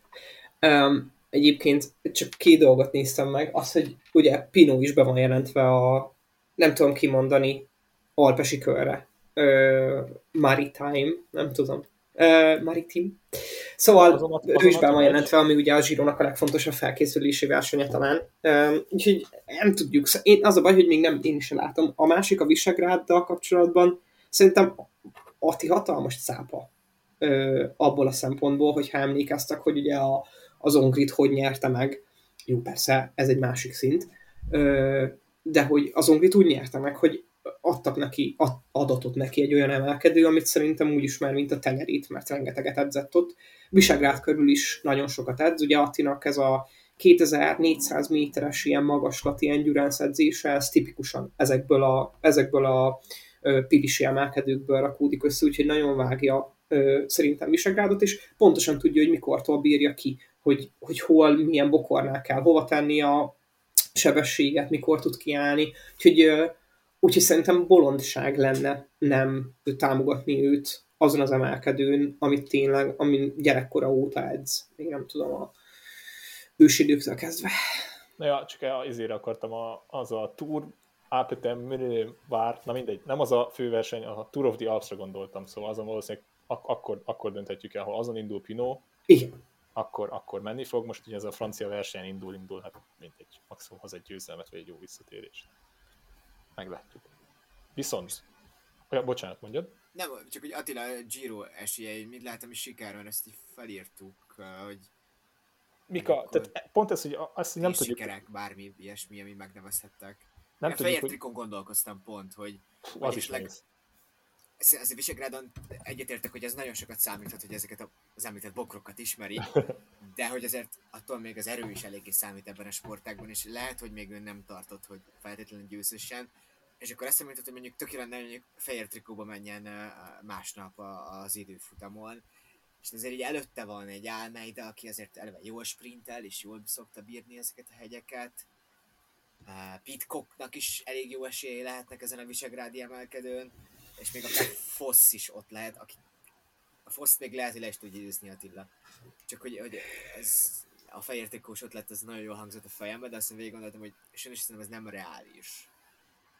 Um, egyébként csak két dolgot néztem meg, az, hogy ugye Pino is be van jelentve a, nem tudom kimondani, Alpesi körre. Uh, Maritime, nem tudom. Uh, Maritim. Szóval azon, ő is be van jelentve, ami ugye a Zsirónak a legfontosabb felkészülési versenye talán. Uh, úgyhogy nem tudjuk. Én, az a baj, hogy még nem én is látom. A másik a Visegráddal kapcsolatban szerintem Ati hatalmas cápa uh, abból a szempontból, hogyha emlékeztek, hogy ugye a, az Ongrit hogy nyerte meg. Jó, persze, ez egy másik szint. Uh, de hogy az Ongrit úgy nyerte meg, hogy adtak neki, adatot neki egy olyan emelkedő, amit szerintem úgy ismer, mint a Tenerit, mert rengeteget edzett ott. Visegrád körül is nagyon sokat edz, ugye Attinak ez a 2400 méteres ilyen magaslati endurance edzése, ez tipikusan ezekből a, ezekből a pilisi emelkedőkből rakódik össze, úgyhogy nagyon vágja szerintem Visegrádot, és pontosan tudja, hogy mikortól bírja ki, hogy, hogy hol, milyen bokornál kell hova tenni a sebességet, mikor tud kiállni. Úgyhogy Úgyhogy szerintem bolondság lenne nem támogatni őt azon az emelkedőn, amit tényleg, amin gyerekkora óta edz. Még nem tudom, a ősidőktől kezdve. Na ja, csak ezért akartam a, az a Tour APTM vár, na mindegy, nem az a főverseny, a Tour of the Alps-ra gondoltam, szóval azon valószínűleg ak- akkor, akkor dönthetjük el, ha azon indul Pinot, Igen. Akkor, akkor menni fog. Most ugye ez a francia verseny indul, indul, hát mindegy, maximum hoz egy győzelmet, vagy egy jó visszatérést meglátjuk. Viszont, olyan, bocsánat, mondjad? Nem, csak hogy Attila Giro esélyei, mit látom is sikáron, ezt így felírtuk, hogy Mika, tehát pont ez, hogy azt nem tudjuk... sikerek, bármi ilyesmi, ami megnevezhettek. Nem Én tudjuk, fehér hogy... gondolkoztam pont, hogy... Fú, az is leg... ez a Visegrádon egyetértek, hogy ez nagyon sokat számíthat, hogy ezeket az említett bokrokat ismeri, <laughs> de hogy azért attól még az erő is eléggé számít ebben a sportágban, és lehet, hogy még ő nem tartott, hogy feltétlenül győzősen, és akkor ezt említett, hogy mondjuk tökéletesen mondjuk fehér trikóba menjen másnap az időfutamon, és azért így előtte van egy Almeida, aki azért eleve jól sprintel, és jól szokta bírni ezeket a hegyeket. Pitcocknak is elég jó esélye lehetnek ezen a Visegrádi emelkedőn, és még akár Fosz is ott lehet, aki a Fosz még lehet, hogy le is tudja győzni Attila. Csak hogy, hogy ez a fehér trikós ötlet, ez nagyon jól hangzott a fejembe, de aztán végig gondoltam, hogy sajnos szerintem ez nem reális.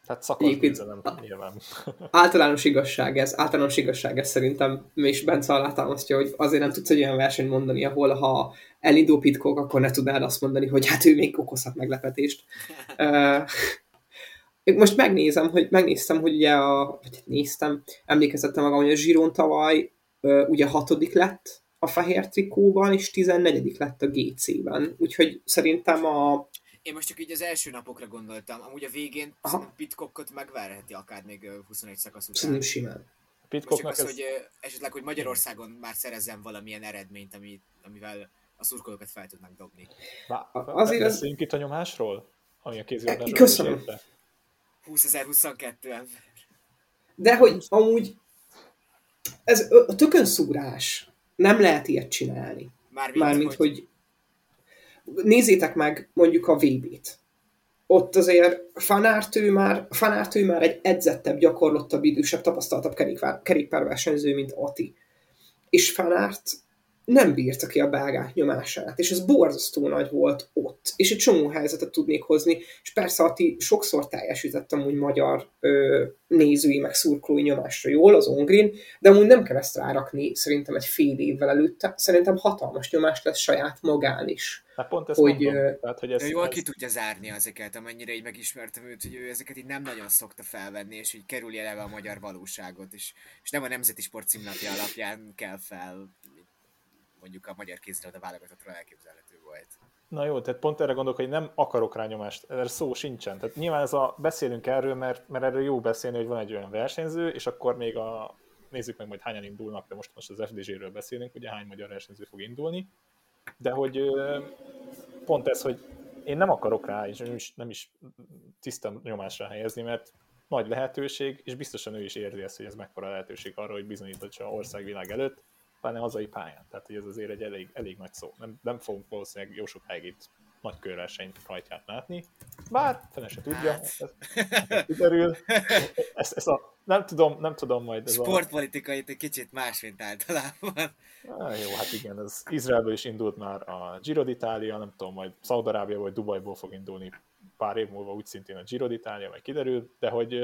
Tehát szakaszbíze nem nyilván. <laughs> Általános igazság ez, általános igazság ez szerintem, és Bence alátámasztja, hogy azért nem tudsz egy olyan versenyt mondani, ahol ha elindul Pitcock, akkor ne tudnád azt mondani, hogy hát ő még okozhat meglepetést. <laughs> most megnézem, hogy megnéztem, hogy ugye a, vagy hát néztem, emlékezettem magam, hogy a Giron tavaly ugye hatodik lett a fehér trikóban, és 14 lett a GC-ben. Úgyhogy szerintem a én most csak így az első napokra gondoltam. Amúgy a végén Pitcockot megverheti akár még 21 szakasz után. Szerintem simán. Pitcocknak az, ez... hogy esetleg, hogy Magyarországon már szerezzen valamilyen eredményt, ami, amivel a szurkolókat fel tudnak dobni. Bá, azért ez... itt a nyomásról? Ami a kézilabdásról Köszönöm. 2022 ember. De hogy amúgy ez a tökön szúrás. Nem lehet ilyet csinálni. Mármint, Mármint hogy... hogy nézzétek meg mondjuk a VB-t. Ott azért Fanárt ő már, Fanárt ő már egy edzettebb, gyakorlottabb, idősebb, tapasztaltabb kerékpárversenyző, mint Ati. És Fanárt nem bírta ki a belgák nyomását, és ez borzasztó nagy volt ott, és egy csomó helyzetet tudnék hozni, és persze Ati sokszor teljesítettem úgy magyar ö, nézői, meg szurkolói nyomásra jól az Ongrin, de amúgy nem kell ezt rárakni szerintem egy fél évvel előtte, szerintem hatalmas nyomás lesz saját magán is. Hát pont ezt hogy, mondom, tehát, hogy ez, jól ez... ki tudja zárni ezeket, amennyire így megismertem őt, hogy ő ezeket így nem nagyon szokta felvenni, és így kerülje eleve a magyar valóságot, és, és nem a Nemzeti Sport címlapja alapján kell fel mondjuk a magyar kézilabda válogatottról elképzelhető volt. Na jó, tehát pont erre gondolok, hogy nem akarok rá nyomást, erre szó sincsen. Tehát nyilván ez a, beszélünk erről, mert, mert erről jó beszélni, hogy van egy olyan versenyző, és akkor még a, nézzük meg majd hányan indulnak, de most, most az FDG-ről beszélünk, ugye hány magyar versenyző fog indulni, de hogy pont ez, hogy én nem akarok rá, és nem is, nem is tiszta nyomásra helyezni, mert nagy lehetőség, és biztosan ő is érzi ezt, hogy ez mekkora lehetőség arra, hogy bizonyítsa országvilág előtt, pláne hazai pályán. Tehát, hogy ez azért egy elég, elég nagy szó. Nem, nem fogunk valószínűleg jó sokáig itt nagy körverseny rajtját látni. Bár fene se tudja, hát. ez, ez kiderül. Ezt, ezt a, nem tudom, nem tudom majd. Ez Sportpolitikai a... egy kicsit más, mint általában. Ah, jó, hát igen, ez Izraelből is indult már a Giro d'Italia, nem tudom, majd Szaudarábia vagy Dubajból fog indulni pár év múlva úgy szintén a Giro d'Italia, majd kiderül, de hogy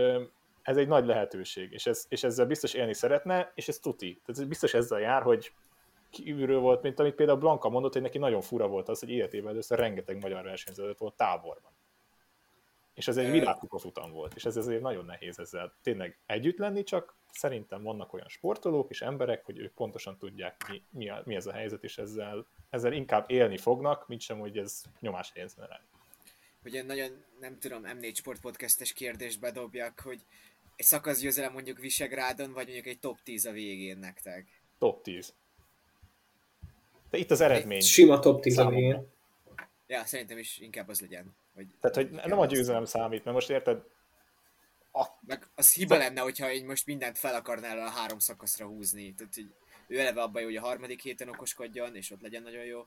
ez egy nagy lehetőség, és, ez, és ezzel biztos élni szeretne, és ez tuti. Tehát ez biztos ezzel jár, hogy kívülről volt, mint amit például Blanka mondott, hogy neki nagyon fura volt az, hogy életében először rengeteg magyar versenyző volt táborban. És ez egy világkupa futam volt, és ez ezért nagyon nehéz ezzel tényleg együtt lenni, csak szerintem vannak olyan sportolók és emberek, hogy ők pontosan tudják, mi, mi, a, mi ez a helyzet, és ezzel, ezzel inkább élni fognak, mint sem, hogy ez nyomás helyezne rá. Ugye nagyon, nem tudom, M4 Sport podcastes kérdést bedobjak, hogy egy szakasz győzelem mondjuk Visegrádon, vagy mondjuk egy top 10 a végén nektek? Top 10. De itt az eredmény. Egy sima top 10 a végén. Ja, szerintem is inkább az legyen. Hogy Tehát, hogy nem a győzelem számít, mert most érted, a... Meg az hiba De... lenne, hogyha én most mindent fel akarnál a három szakaszra húzni. Tehát, hogy ő eleve abban jó, hogy a harmadik héten okoskodjon, és ott legyen nagyon jó.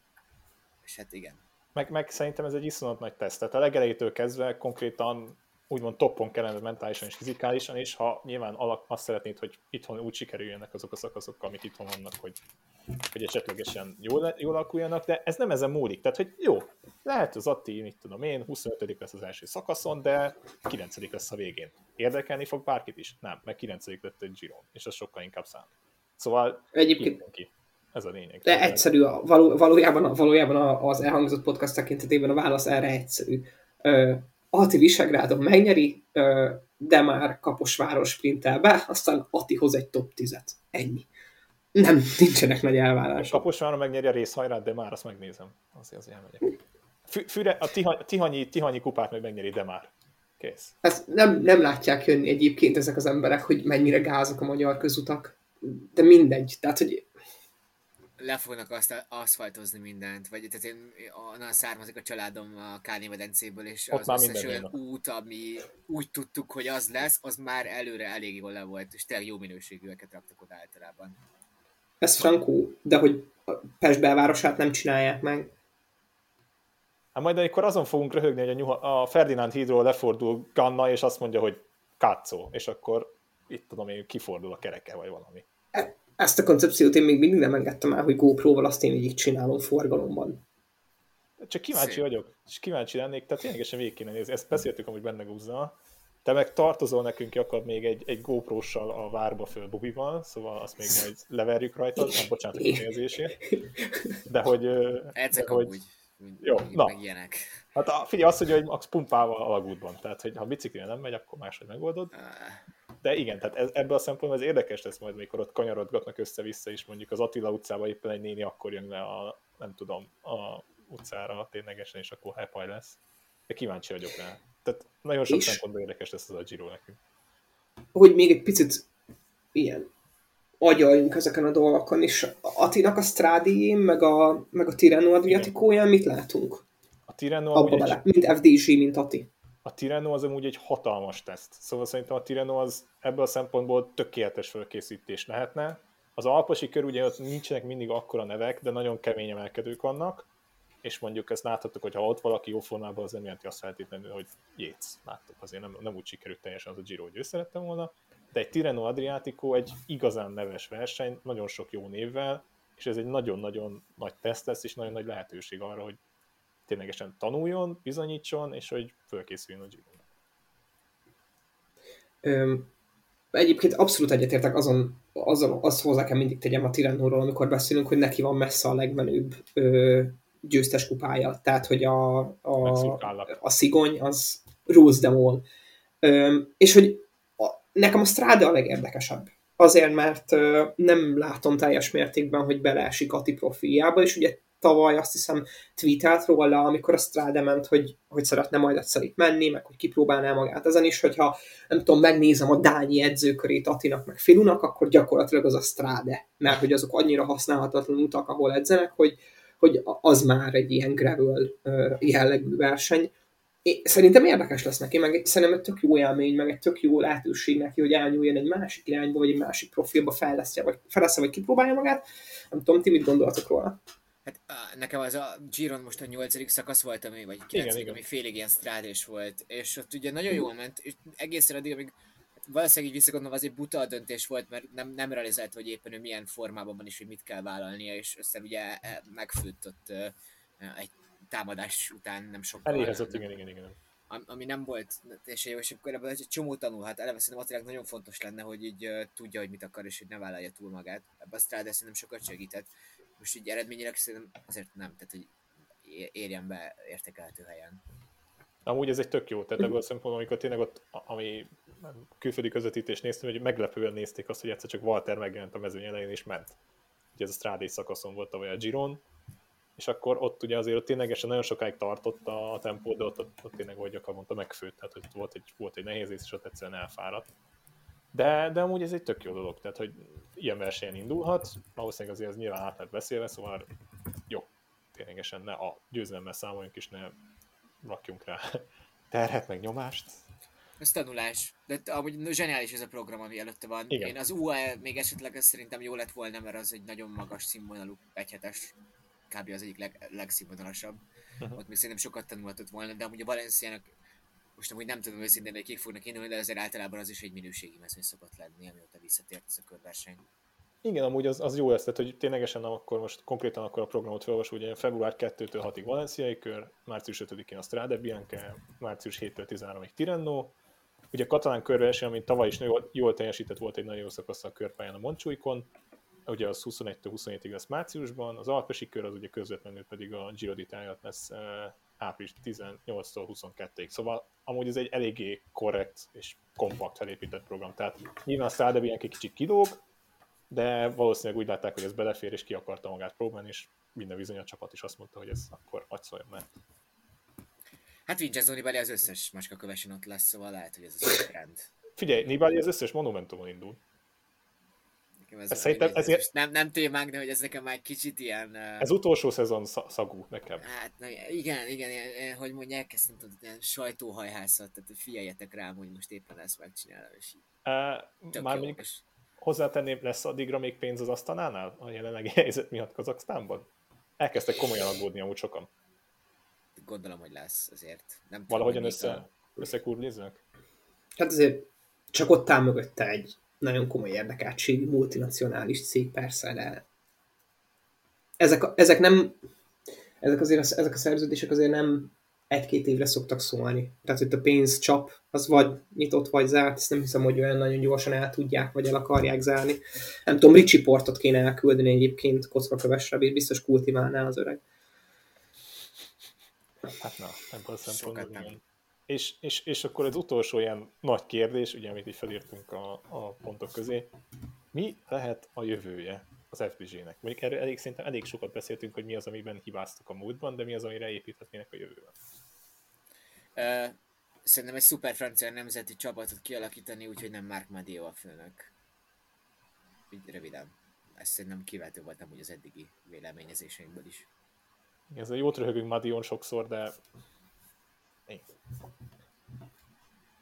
És hát igen. Meg, meg szerintem ez egy iszonyat nagy teszt. Tehát a legelejétől kezdve konkrétan úgymond toppon kellene mentálisan és fizikálisan is, ha nyilván alak, azt szeretnéd, hogy itthon úgy sikerüljenek azok a szakaszok, amik itthon vannak, hogy, hogy esetlegesen jól, jól alakuljanak, de ez nem ezen múlik. Tehát, hogy jó, lehet az Atti, mit tudom én, 25 lesz az első szakaszon, de 9 lesz a végén. Érdekelni fog bárkit is? Nem, meg 9 lett egy Giron, és az sokkal inkább szám. Szóval Egyébként ki. Ez a lényeg. De egyszerű, a, való, valójában, valójában az elhangzott podcast tekintetében a válasz erre egyszerű. Ati Visegrádon megnyeri, de már Kaposváros sprintel be, aztán Ati hoz egy top 10-et. Ennyi. Nem, nincsenek nagy elvárások. Kaposváron megnyeri a részhajrát, de már azt megnézem. Azért azért elmegyek. Füre, a tihany, tihanyi, tihanyi kupát meg megnyeri, de már. Kész. Ezt nem, nem látják jönni egyébként ezek az emberek, hogy mennyire gázok a magyar közutak. De mindegy. Tehát, hogy le fognak azt aszfaltozni mindent, vagy tehát én onnan származik a családom a Káni medencéből, és Ott az összes olyan út, ami úgy tudtuk, hogy az lesz, az már előre elég jól le volt, és tényleg jó minőségűeket raktak oda általában. Ez frankó, de hogy Pest belvárosát nem csinálják meg. Hát majd amikor azon fogunk röhögni, hogy a, Nyuha, a Ferdinánd hídról lefordul Ganna, és azt mondja, hogy Kátszó, és akkor itt tudom én, kifordul a kereke, vagy valami. E- ezt a koncepciót én még mindig nem engedtem el, hogy GoPro-val azt én végig csinálom forgalomban. Csak kíváncsi Szép. vagyok, és kíváncsi lennék, tehát ténylegesen végig kéne nézni. Ezt beszéltük amúgy benne Guzza. Te meg tartozol nekünk akad még egy, egy GoPro-ssal a várba föl Bobival, szóval azt még majd leverjük rajta, nem bocsánat a kifejezésért. De hogy... Ezek de, hogy... Jó, na. Ilyenek. Hát figyelj, azt, hogy, hogy max pumpával alagútban, tehát hogy ha biciklivel nem megy, akkor máshogy megoldod. De igen, tehát ez, ebből a szempontból ez érdekes lesz majd, mikor ott kanyarodgatnak össze-vissza, és mondjuk az Attila utcába éppen egy néni akkor jön le a, nem tudom, a utcára ténylegesen, és akkor hepaj lesz. De kíváncsi vagyok rá. Tehát nagyon sok és szempontból érdekes lesz az a Giro nekünk. Hogy még egy picit ilyen agyaljunk ezeken a dolgokon, és Atinak a Stradién, meg a, meg a Tirreno Adriaticóján mit látunk? A Tirreno Abba bele, mint FDG, mint Ati a Tireno az amúgy egy hatalmas teszt. Szóval szerintem a Tireno az ebből a szempontból tökéletes felkészítés lehetne. Az alposi kör ugye ott nincsenek mindig akkora nevek, de nagyon kemény emelkedők vannak, és mondjuk ezt láthattuk, hogy ha ott valaki jó formában, az nem jelenti azt feltétlenül, hogy jétsz, láttuk, azért nem, nem úgy sikerült teljesen az a Giro, hogy ő szerettem volna, de egy Tireno Adriatico egy igazán neves verseny, nagyon sok jó névvel, és ez egy nagyon-nagyon nagy teszt lesz, és nagyon nagy lehetőség arra, hogy ténylegesen tanuljon, bizonyítson, és hogy fölkészüljön a giro Egyébként abszolút egyetértek azon, azon azt hozzá kell mindig tegyem a Tirennóról, amikor beszélünk, hogy neki van messze a legmenőbb ö, győztes kupája. Tehát, hogy a, a, a szigony az all. Ö, és hogy a, nekem a Strade a legérdekesebb. Azért, mert ö, nem látom teljes mértékben, hogy beleesik Ati profiljába, és ugye tavaly azt hiszem tweetelt róla, amikor a Strade ment, hogy, hogy szeretne majd egyszer itt menni, meg hogy kipróbálná magát ezen is, hogyha nem tudom, megnézem a Dányi edzőkörét Atinak meg Filunak, akkor gyakorlatilag az a Strade, mert hogy azok annyira használhatatlan utak, ahol edzenek, hogy, hogy az már egy ilyen gravel jellegű verseny. Én, szerintem érdekes lesz neki, meg szerintem egy tök jó élmény, meg egy tök jó lehetőség neki, hogy elnyúljon egy másik irányba, vagy egy másik profilba fejlesztje, vagy fejlesztje, vagy kipróbálja magát. Nem tudom, ti mit gondoltok róla? Hát nekem az a Giron most a nyolcadik szakasz volt, ami, vagy kilencedik, ami félig ilyen strádés volt, és ott ugye nagyon jól ment, és egészen addig, amíg hát valószínűleg így visszagondolva az egy buta a döntés volt, mert nem, nem realizált, hogy éppen ő milyen formában van, és hogy mit kell vállalnia, és aztán ugye e, megfőtt ott egy támadás után nem sokkal. Eléhezott, igen, igen, igen ami nem volt és jó, és akkor ebből egy csomó tanulhat. Eleve szerintem Attilának nagyon fontos lenne, hogy így tudja, hogy mit akar, és hogy ne vállalja túl magát. Ebben a Strada szerintem sokat segített. Most így eredményileg szerintem azért nem, tehát hogy érjen be értékelhető helyen. Amúgy ez egy tök jó, tehát ebből a szempontból, amikor tényleg ott, ami külföldi közvetítés néztem, hogy meglepően nézték azt, hogy egyszer csak Walter megjelent a mezőny elején és ment. Ugye ez a Strádé szakaszon volt tavaly a Giron, és akkor ott ugye azért ott ténylegesen nagyon sokáig tartott a, tempó, de ott, ott, ott tényleg, ahogy akar mondta, megfőtt, tehát hogy volt egy, volt egy nehéz és ott egyszerűen elfáradt. De, de amúgy ez egy tök jó dolog, tehát hogy ilyen versenyen indulhat, valószínűleg azért ez nyilván át lett beszélve, szóval jó, ténylegesen ne a győzelemmel számoljunk, és ne rakjunk rá <laughs> terhet, meg nyomást. Ez tanulás. De amúgy zseniális ez a program, ami előtte van. Igen. Én az UAE még esetleg ez szerintem jó lett volna, mert az egy nagyon magas színvonalú egyhetes kb. az egyik leg, legszínvonalasabb. Uh-huh. Ott még szerintem sokat tanulhatott volna, de amúgy a Valenciának most amúgy nem tudom őszintén, hogy kik fognak indulni, de azért általában az is egy minőségi mezőny szokott lenni, amióta visszatért ez a körverseny. Igen, amúgy az, az jó tehát hogy ténylegesen akkor most konkrétan akkor a programot felolvasó, ugye február 2-től 6-ig Valenciai kör, március 5-én a Strade Bianca, március 7-től 13-ig Tirreno, ugye a katalán körverseny, amit tavaly is jól, jól teljesített, volt egy nagyon jó szakasz a körpályán a Montjuikon, ugye az 21-től 27-ig lesz márciusban, az Alpesi kör az ugye közvetlenül pedig a Giro d'Italia lesz április 18-tól 22-ig. Szóval amúgy ez egy eléggé korrekt és kompakt felépített program. Tehát nyilván Strade egy kicsit kidóg, de valószínűleg úgy látták, hogy ez belefér, és ki akarta magát próbálni, és minden bizony a csapat is azt mondta, hogy ez akkor hagy szóljon mert. Hát Vincenzo Nibali az összes macska kövesen ott lesz, szóval lehet, hogy ez az rend. Figyelj, Nibali az összes monumentumon indul nekem ez, ez szerintem ezért... nem, nem témánk, de hogy ez nekem már kicsit ilyen... Uh... Ez utolsó szezon szagú nekem. Hát, na, igen, igen, ilyen, hogy mondják ezt, nem tudom, ilyen sajtóhajhászat, tehát figyeljetek rám, hogy most éppen ezt megcsinálom, és így. Uh, már mondjuk hozzátenném, lesz addigra még pénz az asztalánál a jelenlegi <laughs> helyzet miatt Kazaksztánban? Elkezdtek komolyan aggódni amúgy sokan. Gondolom, hogy lesz azért. Nem Valahogyan össze, összekurliznak? Hát azért csak ott áll mögötte egy nagyon komoly érdekeltségű multinacionális cég persze, de ezek, ezek nem ezek azért a, ezek a szerződések azért nem egy-két évre szoktak szólni. Tehát itt a pénzcsap az vagy nyitott, vagy zárt, ezt nem hiszem, hogy olyan nagyon gyorsan el tudják, vagy el akarják zárni. Nem tudom, Ricsi Portot kéne elküldeni egyébként kockakövesre, biztos kultiválná az öreg. Hát na, ebből a szempontból és, és, és akkor az utolsó ilyen nagy kérdés, ugye, amit így felírtunk a, a pontok közé, mi lehet a jövője az FPG-nek? Mondjuk erről elég, szerintem elég sokat beszéltünk, hogy mi az, amiben hibáztak a múltban, de mi az, amire építhetnének a jövőben? Uh, szerintem egy szuper francia nemzeti csapatot kialakítani, úgyhogy nem Mark Madio a főnök. Így röviden. Ez szerintem kivető volt amúgy az eddigi véleményezéseinkből is. Ez a jót röhögünk Madion sokszor, de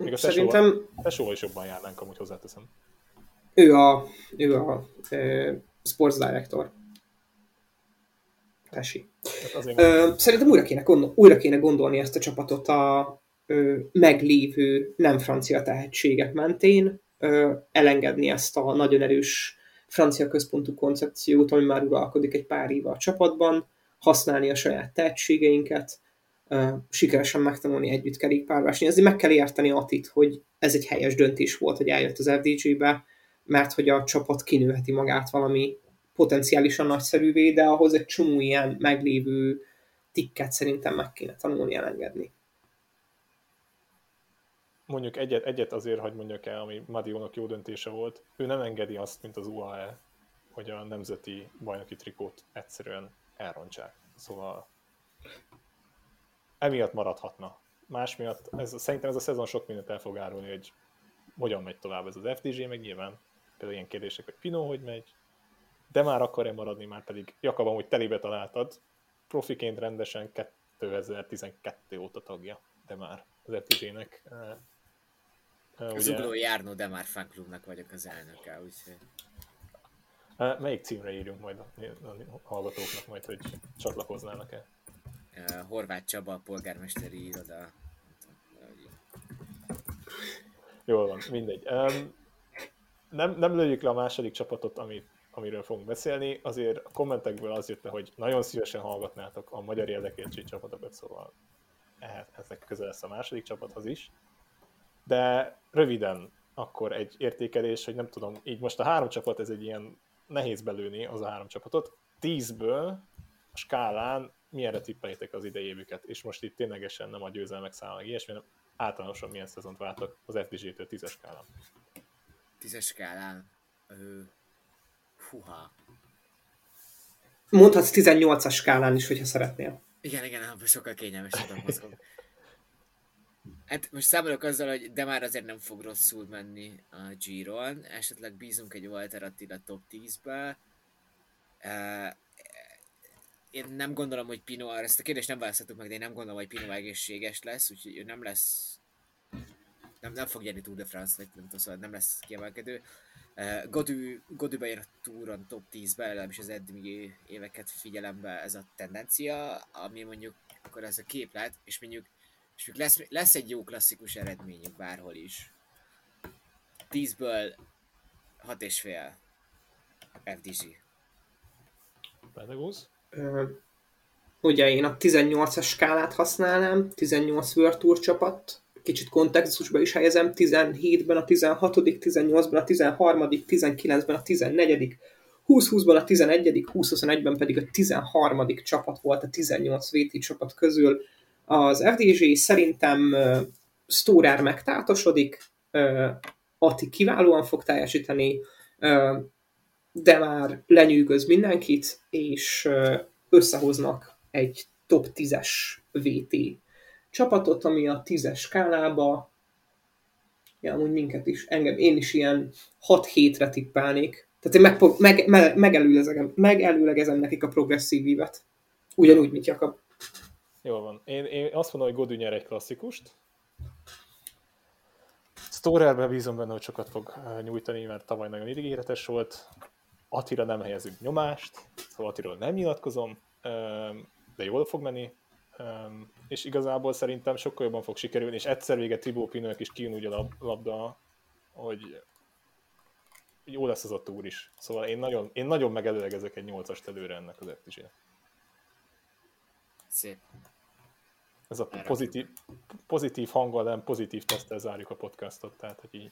még a Szerintem... Tesóval is jobban járnánk, amúgy hozzáteszem. Ő a, ő a e, sports director. Tesi. Hát szerintem újra kéne, gondol, újra kéne gondolni ezt a csapatot a ö, meglévő nem francia tehetségek mentén, ö, elengedni ezt a nagyon erős francia központú koncepciót, ami már uralkodik egy pár éve a csapatban, használni a saját tehetségeinket, sikeresen megtanulni együtt kerékpárversenyezni. Meg kell érteni Atit, hogy ez egy helyes döntés volt, hogy eljött az FDG-be, mert hogy a csapat kinőheti magát valami potenciálisan nagyszerűvé, de ahhoz egy csomó ilyen meglévő tikket szerintem meg kéne tanulni elengedni. Mondjuk egyet, egyet azért, hogy mondjak el, ami Madiónak jó döntése volt, ő nem engedi azt, mint az UAE, hogy a nemzeti bajnoki trikót egyszerűen elrontsák. Szóval emiatt maradhatna. Más miatt, ez, szerintem ez a szezon sok mindent el fog árulni, hogy hogyan megy tovább ez az FDG, meg nyilván például ilyen kérdések, hogy Pino hogy megy, de már akar-e maradni, már pedig Jakab hogy telébe találtad, profiként rendesen 2012 óta tagja, de már az FDG-nek. Uh, uh, Járnó, de már fanklubnak vagyok az elnöke, úgyhogy... Melyik címre írjunk majd a hallgatóknak majd, hogy csatlakoznának-e? Horváth Csaba, polgármesteri iroda. Jól van, mindegy. Um, nem, nem lőjük le a második csapatot, amit, amiről fogunk beszélni. Azért a kommentekből az jött le, hogy nagyon szívesen hallgatnátok a magyar érdekeltség csapatokat, szóval ezek közel lesz a második csapathoz is. De röviden akkor egy értékelés, hogy nem tudom, így most a három csapat, ez egy ilyen nehéz belőni az a három csapatot. Tízből a skálán milyenre tippeljétek az idejévüket, és most itt ténylegesen nem a győzelmek száma, meg ilyesmi, hanem általánosan milyen szezont váltak az FDG-től tízes skálán. Tízes skálán? Ö... Húha. Mondhatsz 18-as skálán is, hogyha szeretnél. Igen, igen, abban sokkal kényelmesebben mozgok. Hát most számolok azzal, hogy de már azért nem fog rosszul menni a Giron, esetleg bízunk egy Walter Attila top 10-be. Én nem gondolom, hogy Pino, ezt a kérdést nem választhatok meg, de én nem gondolom, hogy Pino egészséges lesz, úgyhogy ő nem lesz nem, nem fog nyerni Tour de France, vagy nem tudom, szóval nem lesz kiemelkedő. Uh, Godu, Godu bejön a túron top 10-be, legalábbis az eddigi éveket figyelembe ez a tendencia, ami mondjuk akkor ez a képlet, és mondjuk, és mondjuk lesz, lesz egy jó klasszikus eredményük bárhol is. 10-ből 6 és fél FDG. Pedagóz? Ugye én a 18-as skálát használnám, 18 World Tour csapat, kicsit kontextusba is helyezem, 17-ben a 16 18-ban a 13 19-ben a 14 20-20-ban a 11 20-21-ben pedig a 13 csapat volt a 18 VT csapat közül. Az FDG szerintem uh, Storer megtátosodik, uh, Ati kiválóan fog teljesíteni, uh, de már lenyűgöz mindenkit, és összehoznak egy top 10-es VT csapatot, ami a tízes skálába, ja, amúgy minket is, engem, én is ilyen 6 hétre tippelnék. Tehát én meg, meg, meg, megelőlegezem, megelőlegezem nekik a progresszív ívet. Ugyanúgy, mint Jakab. Jól van. Én, én azt mondom, hogy Godű nyer egy klasszikust. Storerbe bízom benne, hogy sokat fog nyújtani, mert tavaly nagyon ígéretes volt. Attila nem helyezünk nyomást, szóval Attiról nem nyilatkozom, de jól fog menni és igazából szerintem sokkal jobban fog sikerülni, és egyszer vége Tibó Pinőnek is kijön úgy a labda, hogy jó lesz az a túr is. Szóval én nagyon, én nagyon megelőlegezek egy 8-as előre ennek az ftg Szép. Ez a pozitív, pozitív hanggal, nem pozitív tesztel zárjuk a podcastot, tehát hogy így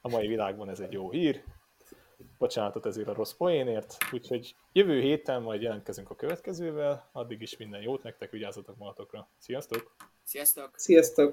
a mai világban ez egy jó hír bocsánatot ezért a rossz poénért, úgyhogy jövő héten majd jelentkezünk a következővel, addig is minden jót nektek, vigyázzatok magatokra. Sziasztok! Sziasztok! Sziasztok!